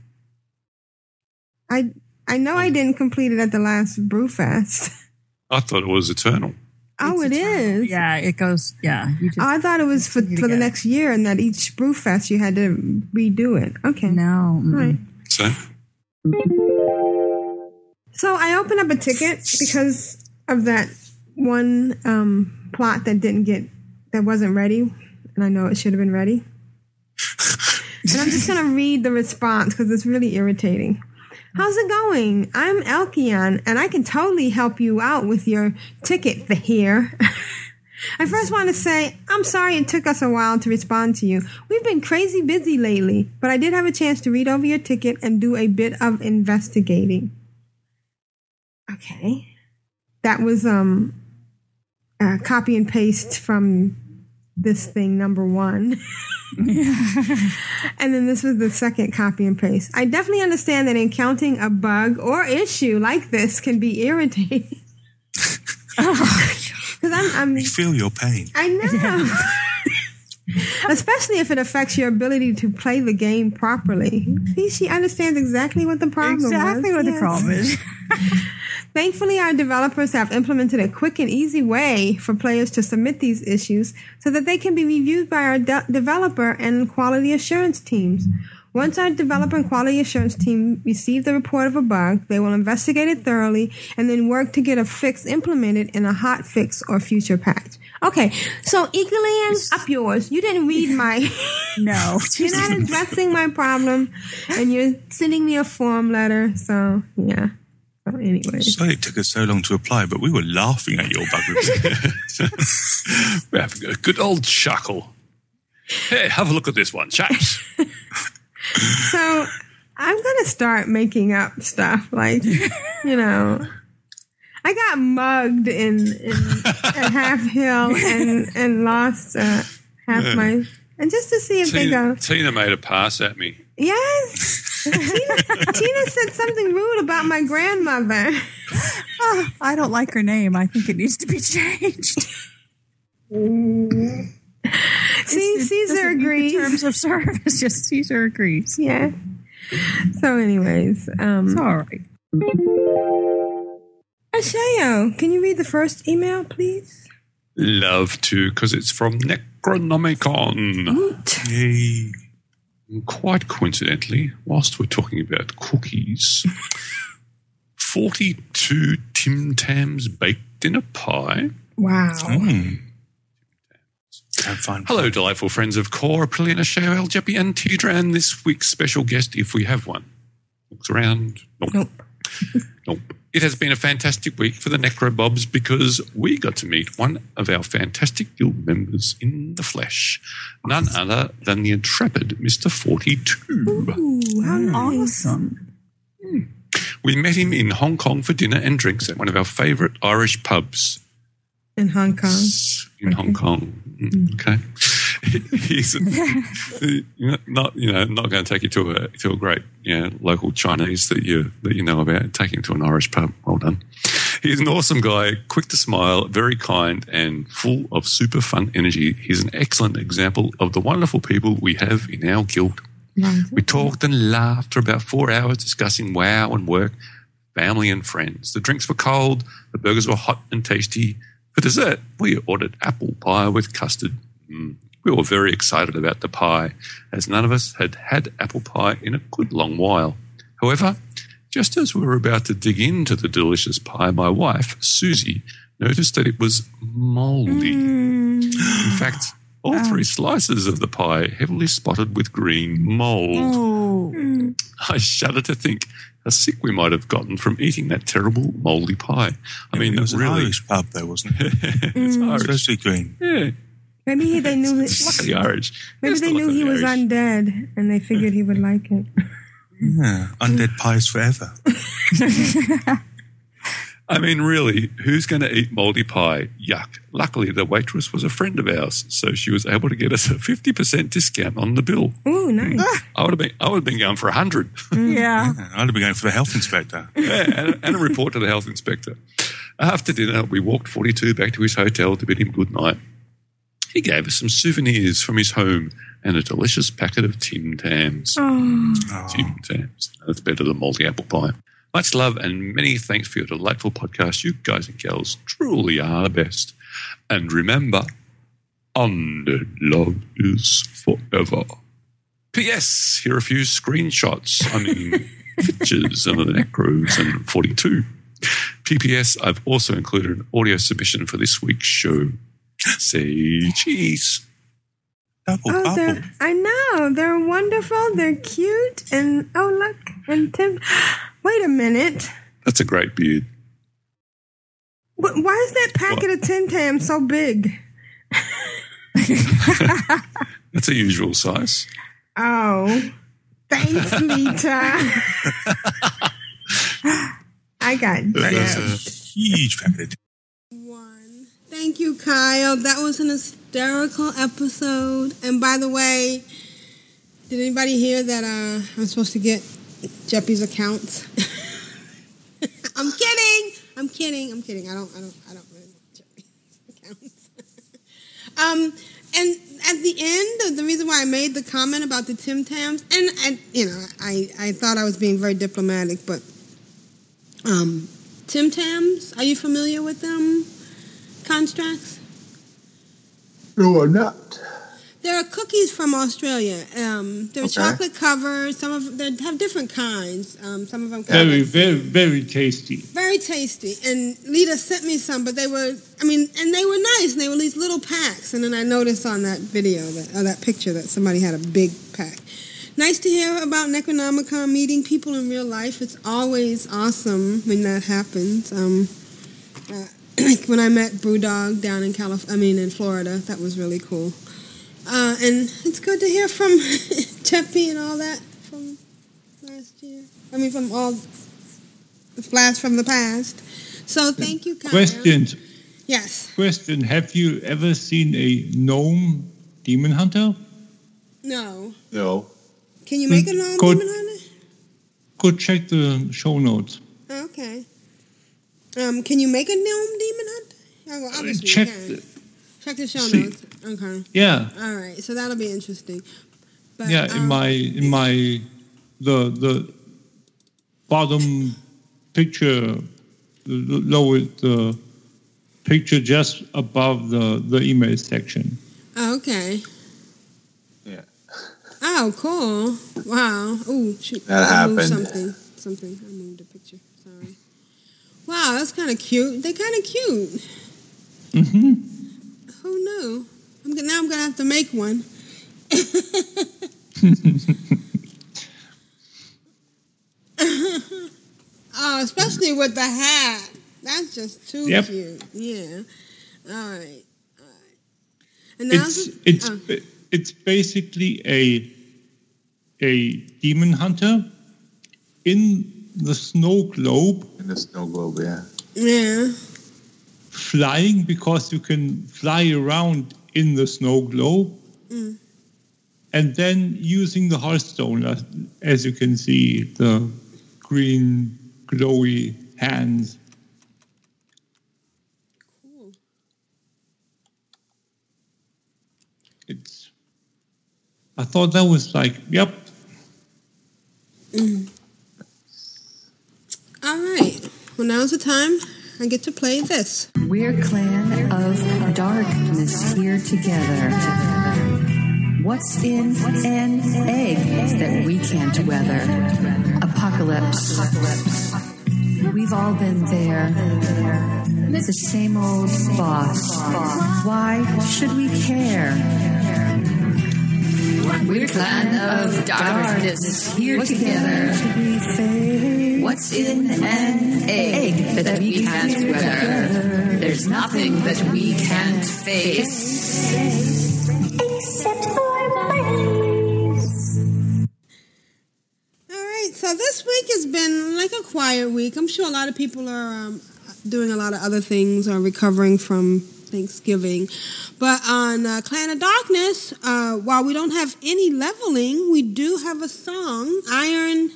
Speaker 4: I I know I didn't complete it at the last Brewfest.
Speaker 9: I thought it was eternal.
Speaker 4: Oh, it is.
Speaker 10: Yeah, it goes. Yeah, just.
Speaker 4: Oh, I thought it was for, for the
Speaker 10: get it.
Speaker 4: next year, and that each Brewfest you had to redo it. Okay.
Speaker 10: No.
Speaker 4: Right.
Speaker 9: So
Speaker 4: So I opened up a ticket because of that one um, plot that didn't get that wasn't ready, and I know it should have been ready. and I'm just gonna read the response because it's really irritating. How's it going? I'm Elkion, and I can totally help you out with your ticket for here. I first want to say, I'm sorry it took us a while to respond to you. We've been crazy busy lately, but I did have a chance to read over your ticket and do a bit of investigating. Okay. That was um copy and paste from this thing number one. and then this was the second copy and paste. I definitely understand that encountering a bug or issue like this can be irritating. Because I'm, I'm
Speaker 7: we feel your pain.
Speaker 4: I know. Especially if it affects your ability to play the game properly. See, she understands exactly what the problem is.
Speaker 10: Exactly
Speaker 4: was.
Speaker 10: what the problem is.
Speaker 4: Thankfully, our developers have implemented a quick and easy way for players to submit these issues so that they can be reviewed by our de- developer and quality assurance teams. Once our developer and quality assurance team receive the report of a bug, they will investigate it thoroughly and then work to get a fix implemented in a hot fix or future patch. Okay, so Eaglean, up yours. You didn't read my.
Speaker 10: no.
Speaker 4: you're not addressing my problem, and you're sending me a form letter. So yeah. Anyway,
Speaker 7: Sorry it took us so long to apply, but we were laughing at your bug.
Speaker 9: We're having a good old chuckle. Hey, have a look at this one, chaps.
Speaker 4: so I'm gonna start making up stuff like you know. I got mugged in, in at Halfhill and and lost uh, half
Speaker 9: Yeah.
Speaker 4: my and just to see if they go
Speaker 9: Tina made a pass at me.
Speaker 4: Yes. Tina, Tina said something rude about my grandmother.
Speaker 10: Oh, I don't like her name. I think it needs to be changed.
Speaker 4: See, Caesar agrees.
Speaker 10: terms of service, just Caesar agrees.
Speaker 4: Yeah. So, anyways, um,
Speaker 10: It's all right.
Speaker 4: Ashayo, can you read the first email, please?
Speaker 9: Love to, because it's from Necronomicon. Yay. And Quite coincidentally, whilst we're talking about cookies, 42 Tim Tams baked in a pie.
Speaker 4: Wow. Hmm.
Speaker 7: Have fun.
Speaker 9: Hello, delightful friends of Core, Aprillian, Ashayo, El Jeppy, and Tidran. This week's special guest, if we have one. Looks around. Nope.
Speaker 4: Nope.
Speaker 9: nope. It has been a fantastic week for the Necrobobs because we got to meet one of our fantastic guild members in the flesh. None other than the intrepid Mr. 42.
Speaker 4: Ooh, how nice.
Speaker 10: Awesome. Hmm.
Speaker 9: We met him in Hong Kong for dinner and drinks at one of our favourite Irish pubs
Speaker 4: In Hong Kong.
Speaker 9: in Hong Kong. Hmm, mm, Okay. He's not you know not going to take you to a to a great you know, local Chinese that you that you know about. Take him to an Irish pub. Well done. He's an awesome guy, quick to smile, very kind, and full of super fun energy. He's an excellent example of the wonderful people we have in our guild. We talked and laughed for about four hours discussing WoW and work, family and friends. The drinks were cold, the burgers were hot and tasty. For dessert, we ordered apple pie with custard. Mm. We were very excited about the pie, as none of us had had apple pie in a good long while. However, just as we were about to dig into the delicious pie, my wife, Susie, noticed that it was mouldy. Mm. In fact, all three slices of the pie heavily spotted with green mold. I shudder to think how sick we might have gotten from eating that terrible mouldy pie. I mean,
Speaker 7: it was
Speaker 9: really,
Speaker 7: an Irish pub, though, wasn't it?
Speaker 9: it's mm. Irish.
Speaker 7: Supposed to be green.
Speaker 9: Yeah,
Speaker 4: Maybe they knew
Speaker 9: it's luck of the Irish.
Speaker 4: maybe
Speaker 9: It's
Speaker 4: they knew he was
Speaker 9: Irish.
Speaker 4: undead and they figured he would like it.
Speaker 7: Yeah, undead pies forever.
Speaker 9: I mean, really, who's going to eat mouldy pie? Yuck. Luckily, the waitress was a friend of ours, so she was able to get us a 50% discount on the bill.
Speaker 4: Ooh, nice. Hmm.
Speaker 9: I would have been, I would have been going for a 100 mm.
Speaker 10: Yeah.
Speaker 7: I'd have been going for the health inspector.
Speaker 9: yeah, and, a, and a report to the health inspector. After dinner, we walked 42 back to his hotel to bid him good night. He gave us some souvenirs from his home and a delicious packet of Tim Tams.
Speaker 4: Oh.
Speaker 9: Tim Tams. That's better than multi apple pie. Much love and many thanks for your delightful podcast. You guys and gals truly are the best. And remember, undead love is forever. P.S. Here are a few screenshots. I mean, pictures of the Necros and 42. P.P.S. I've also included an audio submission for this week's show. Say cheese.
Speaker 7: Double
Speaker 4: Oh, they're, I know. They're wonderful. They're cute. And oh, look. And Tim. Wait a minute.
Speaker 9: That's a great beard.
Speaker 4: Wh- Why is that packet of Tim Tam so big?
Speaker 9: That's a usual size.
Speaker 4: Oh, thanks, Lita. I got
Speaker 7: That's a huge packet.
Speaker 1: Thank you, Kyle. That was an hysterical episode. And by the way, did anybody hear that uh, I'm supposed to get Jeppy's accounts? I'm kidding. I'm kidding. I'm kidding. I don't. I don't. I don't really want Jeppy's accounts. um, and at the end, the reason why I made the comment about the Tim Tams, and, and you know, I I thought I was being very diplomatic, but um, Tim Tams, are you familiar with them? Constraxx.
Speaker 2: No, I'm not.
Speaker 1: There are cookies from Australia. Um, they're
Speaker 2: Okay.
Speaker 1: chocolate covered. Some of them have different kinds. Um, some of them
Speaker 3: Very, very, very tasty.
Speaker 1: very tasty. And Lita sent me some, but they were, I mean, and they were nice. And they were these little packs. And then I noticed on that video that, or that picture that somebody had a big pack. nice to hear about Necronomicon meeting people in real life. It's always awesome when that happens. Um, uh, like when I met Brewdog down in California, I mean in Florida, that was really cool. Uh, and it's good to hear from Jeppy and all that from last year. I mean, from all the blast from the past. So thank you, Kyle.
Speaker 3: Questions.
Speaker 1: Yes.
Speaker 3: Question: Have you ever seen a gnome demon hunter?
Speaker 1: No.
Speaker 2: No.
Speaker 1: Can you make a gnome
Speaker 3: Go-
Speaker 1: demon hunter?
Speaker 3: Go check the show notes.
Speaker 1: Okay. Um, can you make a gnome demon hunt? Oh, well, obviously you
Speaker 3: check
Speaker 1: can.
Speaker 3: the-
Speaker 1: check the show
Speaker 3: see.
Speaker 1: notes. Okay.
Speaker 3: Yeah.
Speaker 1: All right. So that'll be interesting. But,
Speaker 3: yeah, in
Speaker 1: um,
Speaker 3: my in my the the bottom picture, the the lower the picture just above the the email section.
Speaker 1: Oh, okay.
Speaker 2: Yeah.
Speaker 1: Oh, cool. Wow. Oh, shoot.
Speaker 2: That
Speaker 1: I moved
Speaker 2: happened.
Speaker 1: something. Something. I moved a picture. Wow, that's kind of cute. They're kind of cute.
Speaker 3: Mm-hmm.
Speaker 1: Who knew? I'm gonna, now I'm gonna have to make one. oh, especially with the hat. That's just too
Speaker 3: Yep.
Speaker 1: cute. Yeah. All right. All right. And now
Speaker 3: It's
Speaker 1: this-
Speaker 3: it's
Speaker 1: oh.
Speaker 3: it's basically a a demon hunter in the snow globe.
Speaker 2: In the snow globe, yeah.
Speaker 1: yeah.
Speaker 3: Flying because you can fly around in the snow globe.
Speaker 1: Mm.
Speaker 3: and then using the Hearthstone, as, as you can see, the green glowy hands.
Speaker 1: Cool.
Speaker 3: It's. I thought that was like, yep,
Speaker 1: Mm. All right. Well, now's the time I get to play this.
Speaker 11: We're clan of darkness here together. What's in an egg that we can't weather? Apocalypse. We've all been there. It's the same old boss. Why should we care? We're clan of darkness here together. What's in an egg that we can't weather? There's nothing that we can't face. Except for bunnies.
Speaker 1: All right. So this week has been like a quiet week. I'm sure a lot of people are um, doing a lot of other things or recovering from Thanksgiving. But on uh, Clan of Darkness, uh, while we don't have any leveling, we do have a song. Iron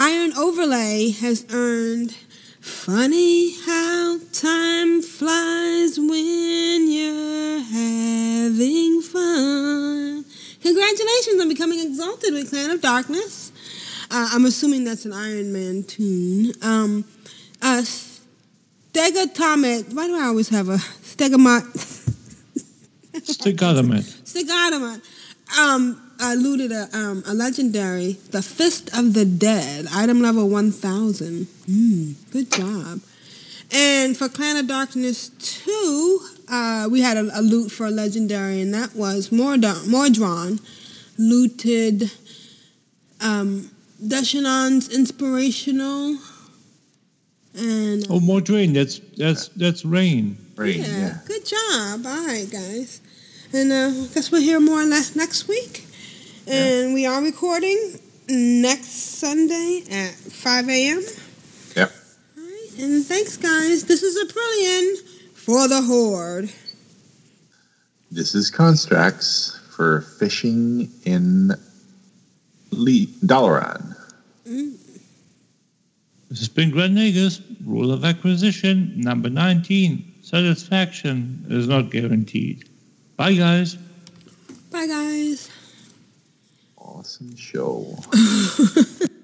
Speaker 1: Iron Overlay has earned Funny how time flies when you're having fun. Congratulations on becoming exalted with Clan of Darkness. Uh, I'm assuming that's an Iron Man tune. Um, uh, Stegatomet. Why do I always have a Stegamot?
Speaker 3: Stigatomet.
Speaker 1: Stegatomet. Um, uh, looted a, um, a legendary, the Fist of the Dead, item level 1000. Mm, good job. And for Clan of Darkness 2, uh, we had a, a loot for a legendary, and that was Mordor- Mordron. Looted um, Deshanon's Inspirational. And
Speaker 3: Oh, more rain. That's that's that's rain.
Speaker 2: Rain,
Speaker 1: yeah, good job. All right, guys. And uh, I guess we'll hear more ne- next week. And we are recording next Sunday at 5 a.m.
Speaker 2: Yep.
Speaker 1: All right, And thanks, guys. This is Aprillian for the Horde.
Speaker 2: This is Constraxx for fishing in Le- Dalaran.
Speaker 1: Mm.
Speaker 3: This has been Grand Nagus, rule of acquisition number 19. Satisfaction is not guaranteed. Bye, guys.
Speaker 1: Bye, guys.
Speaker 2: Awesome show.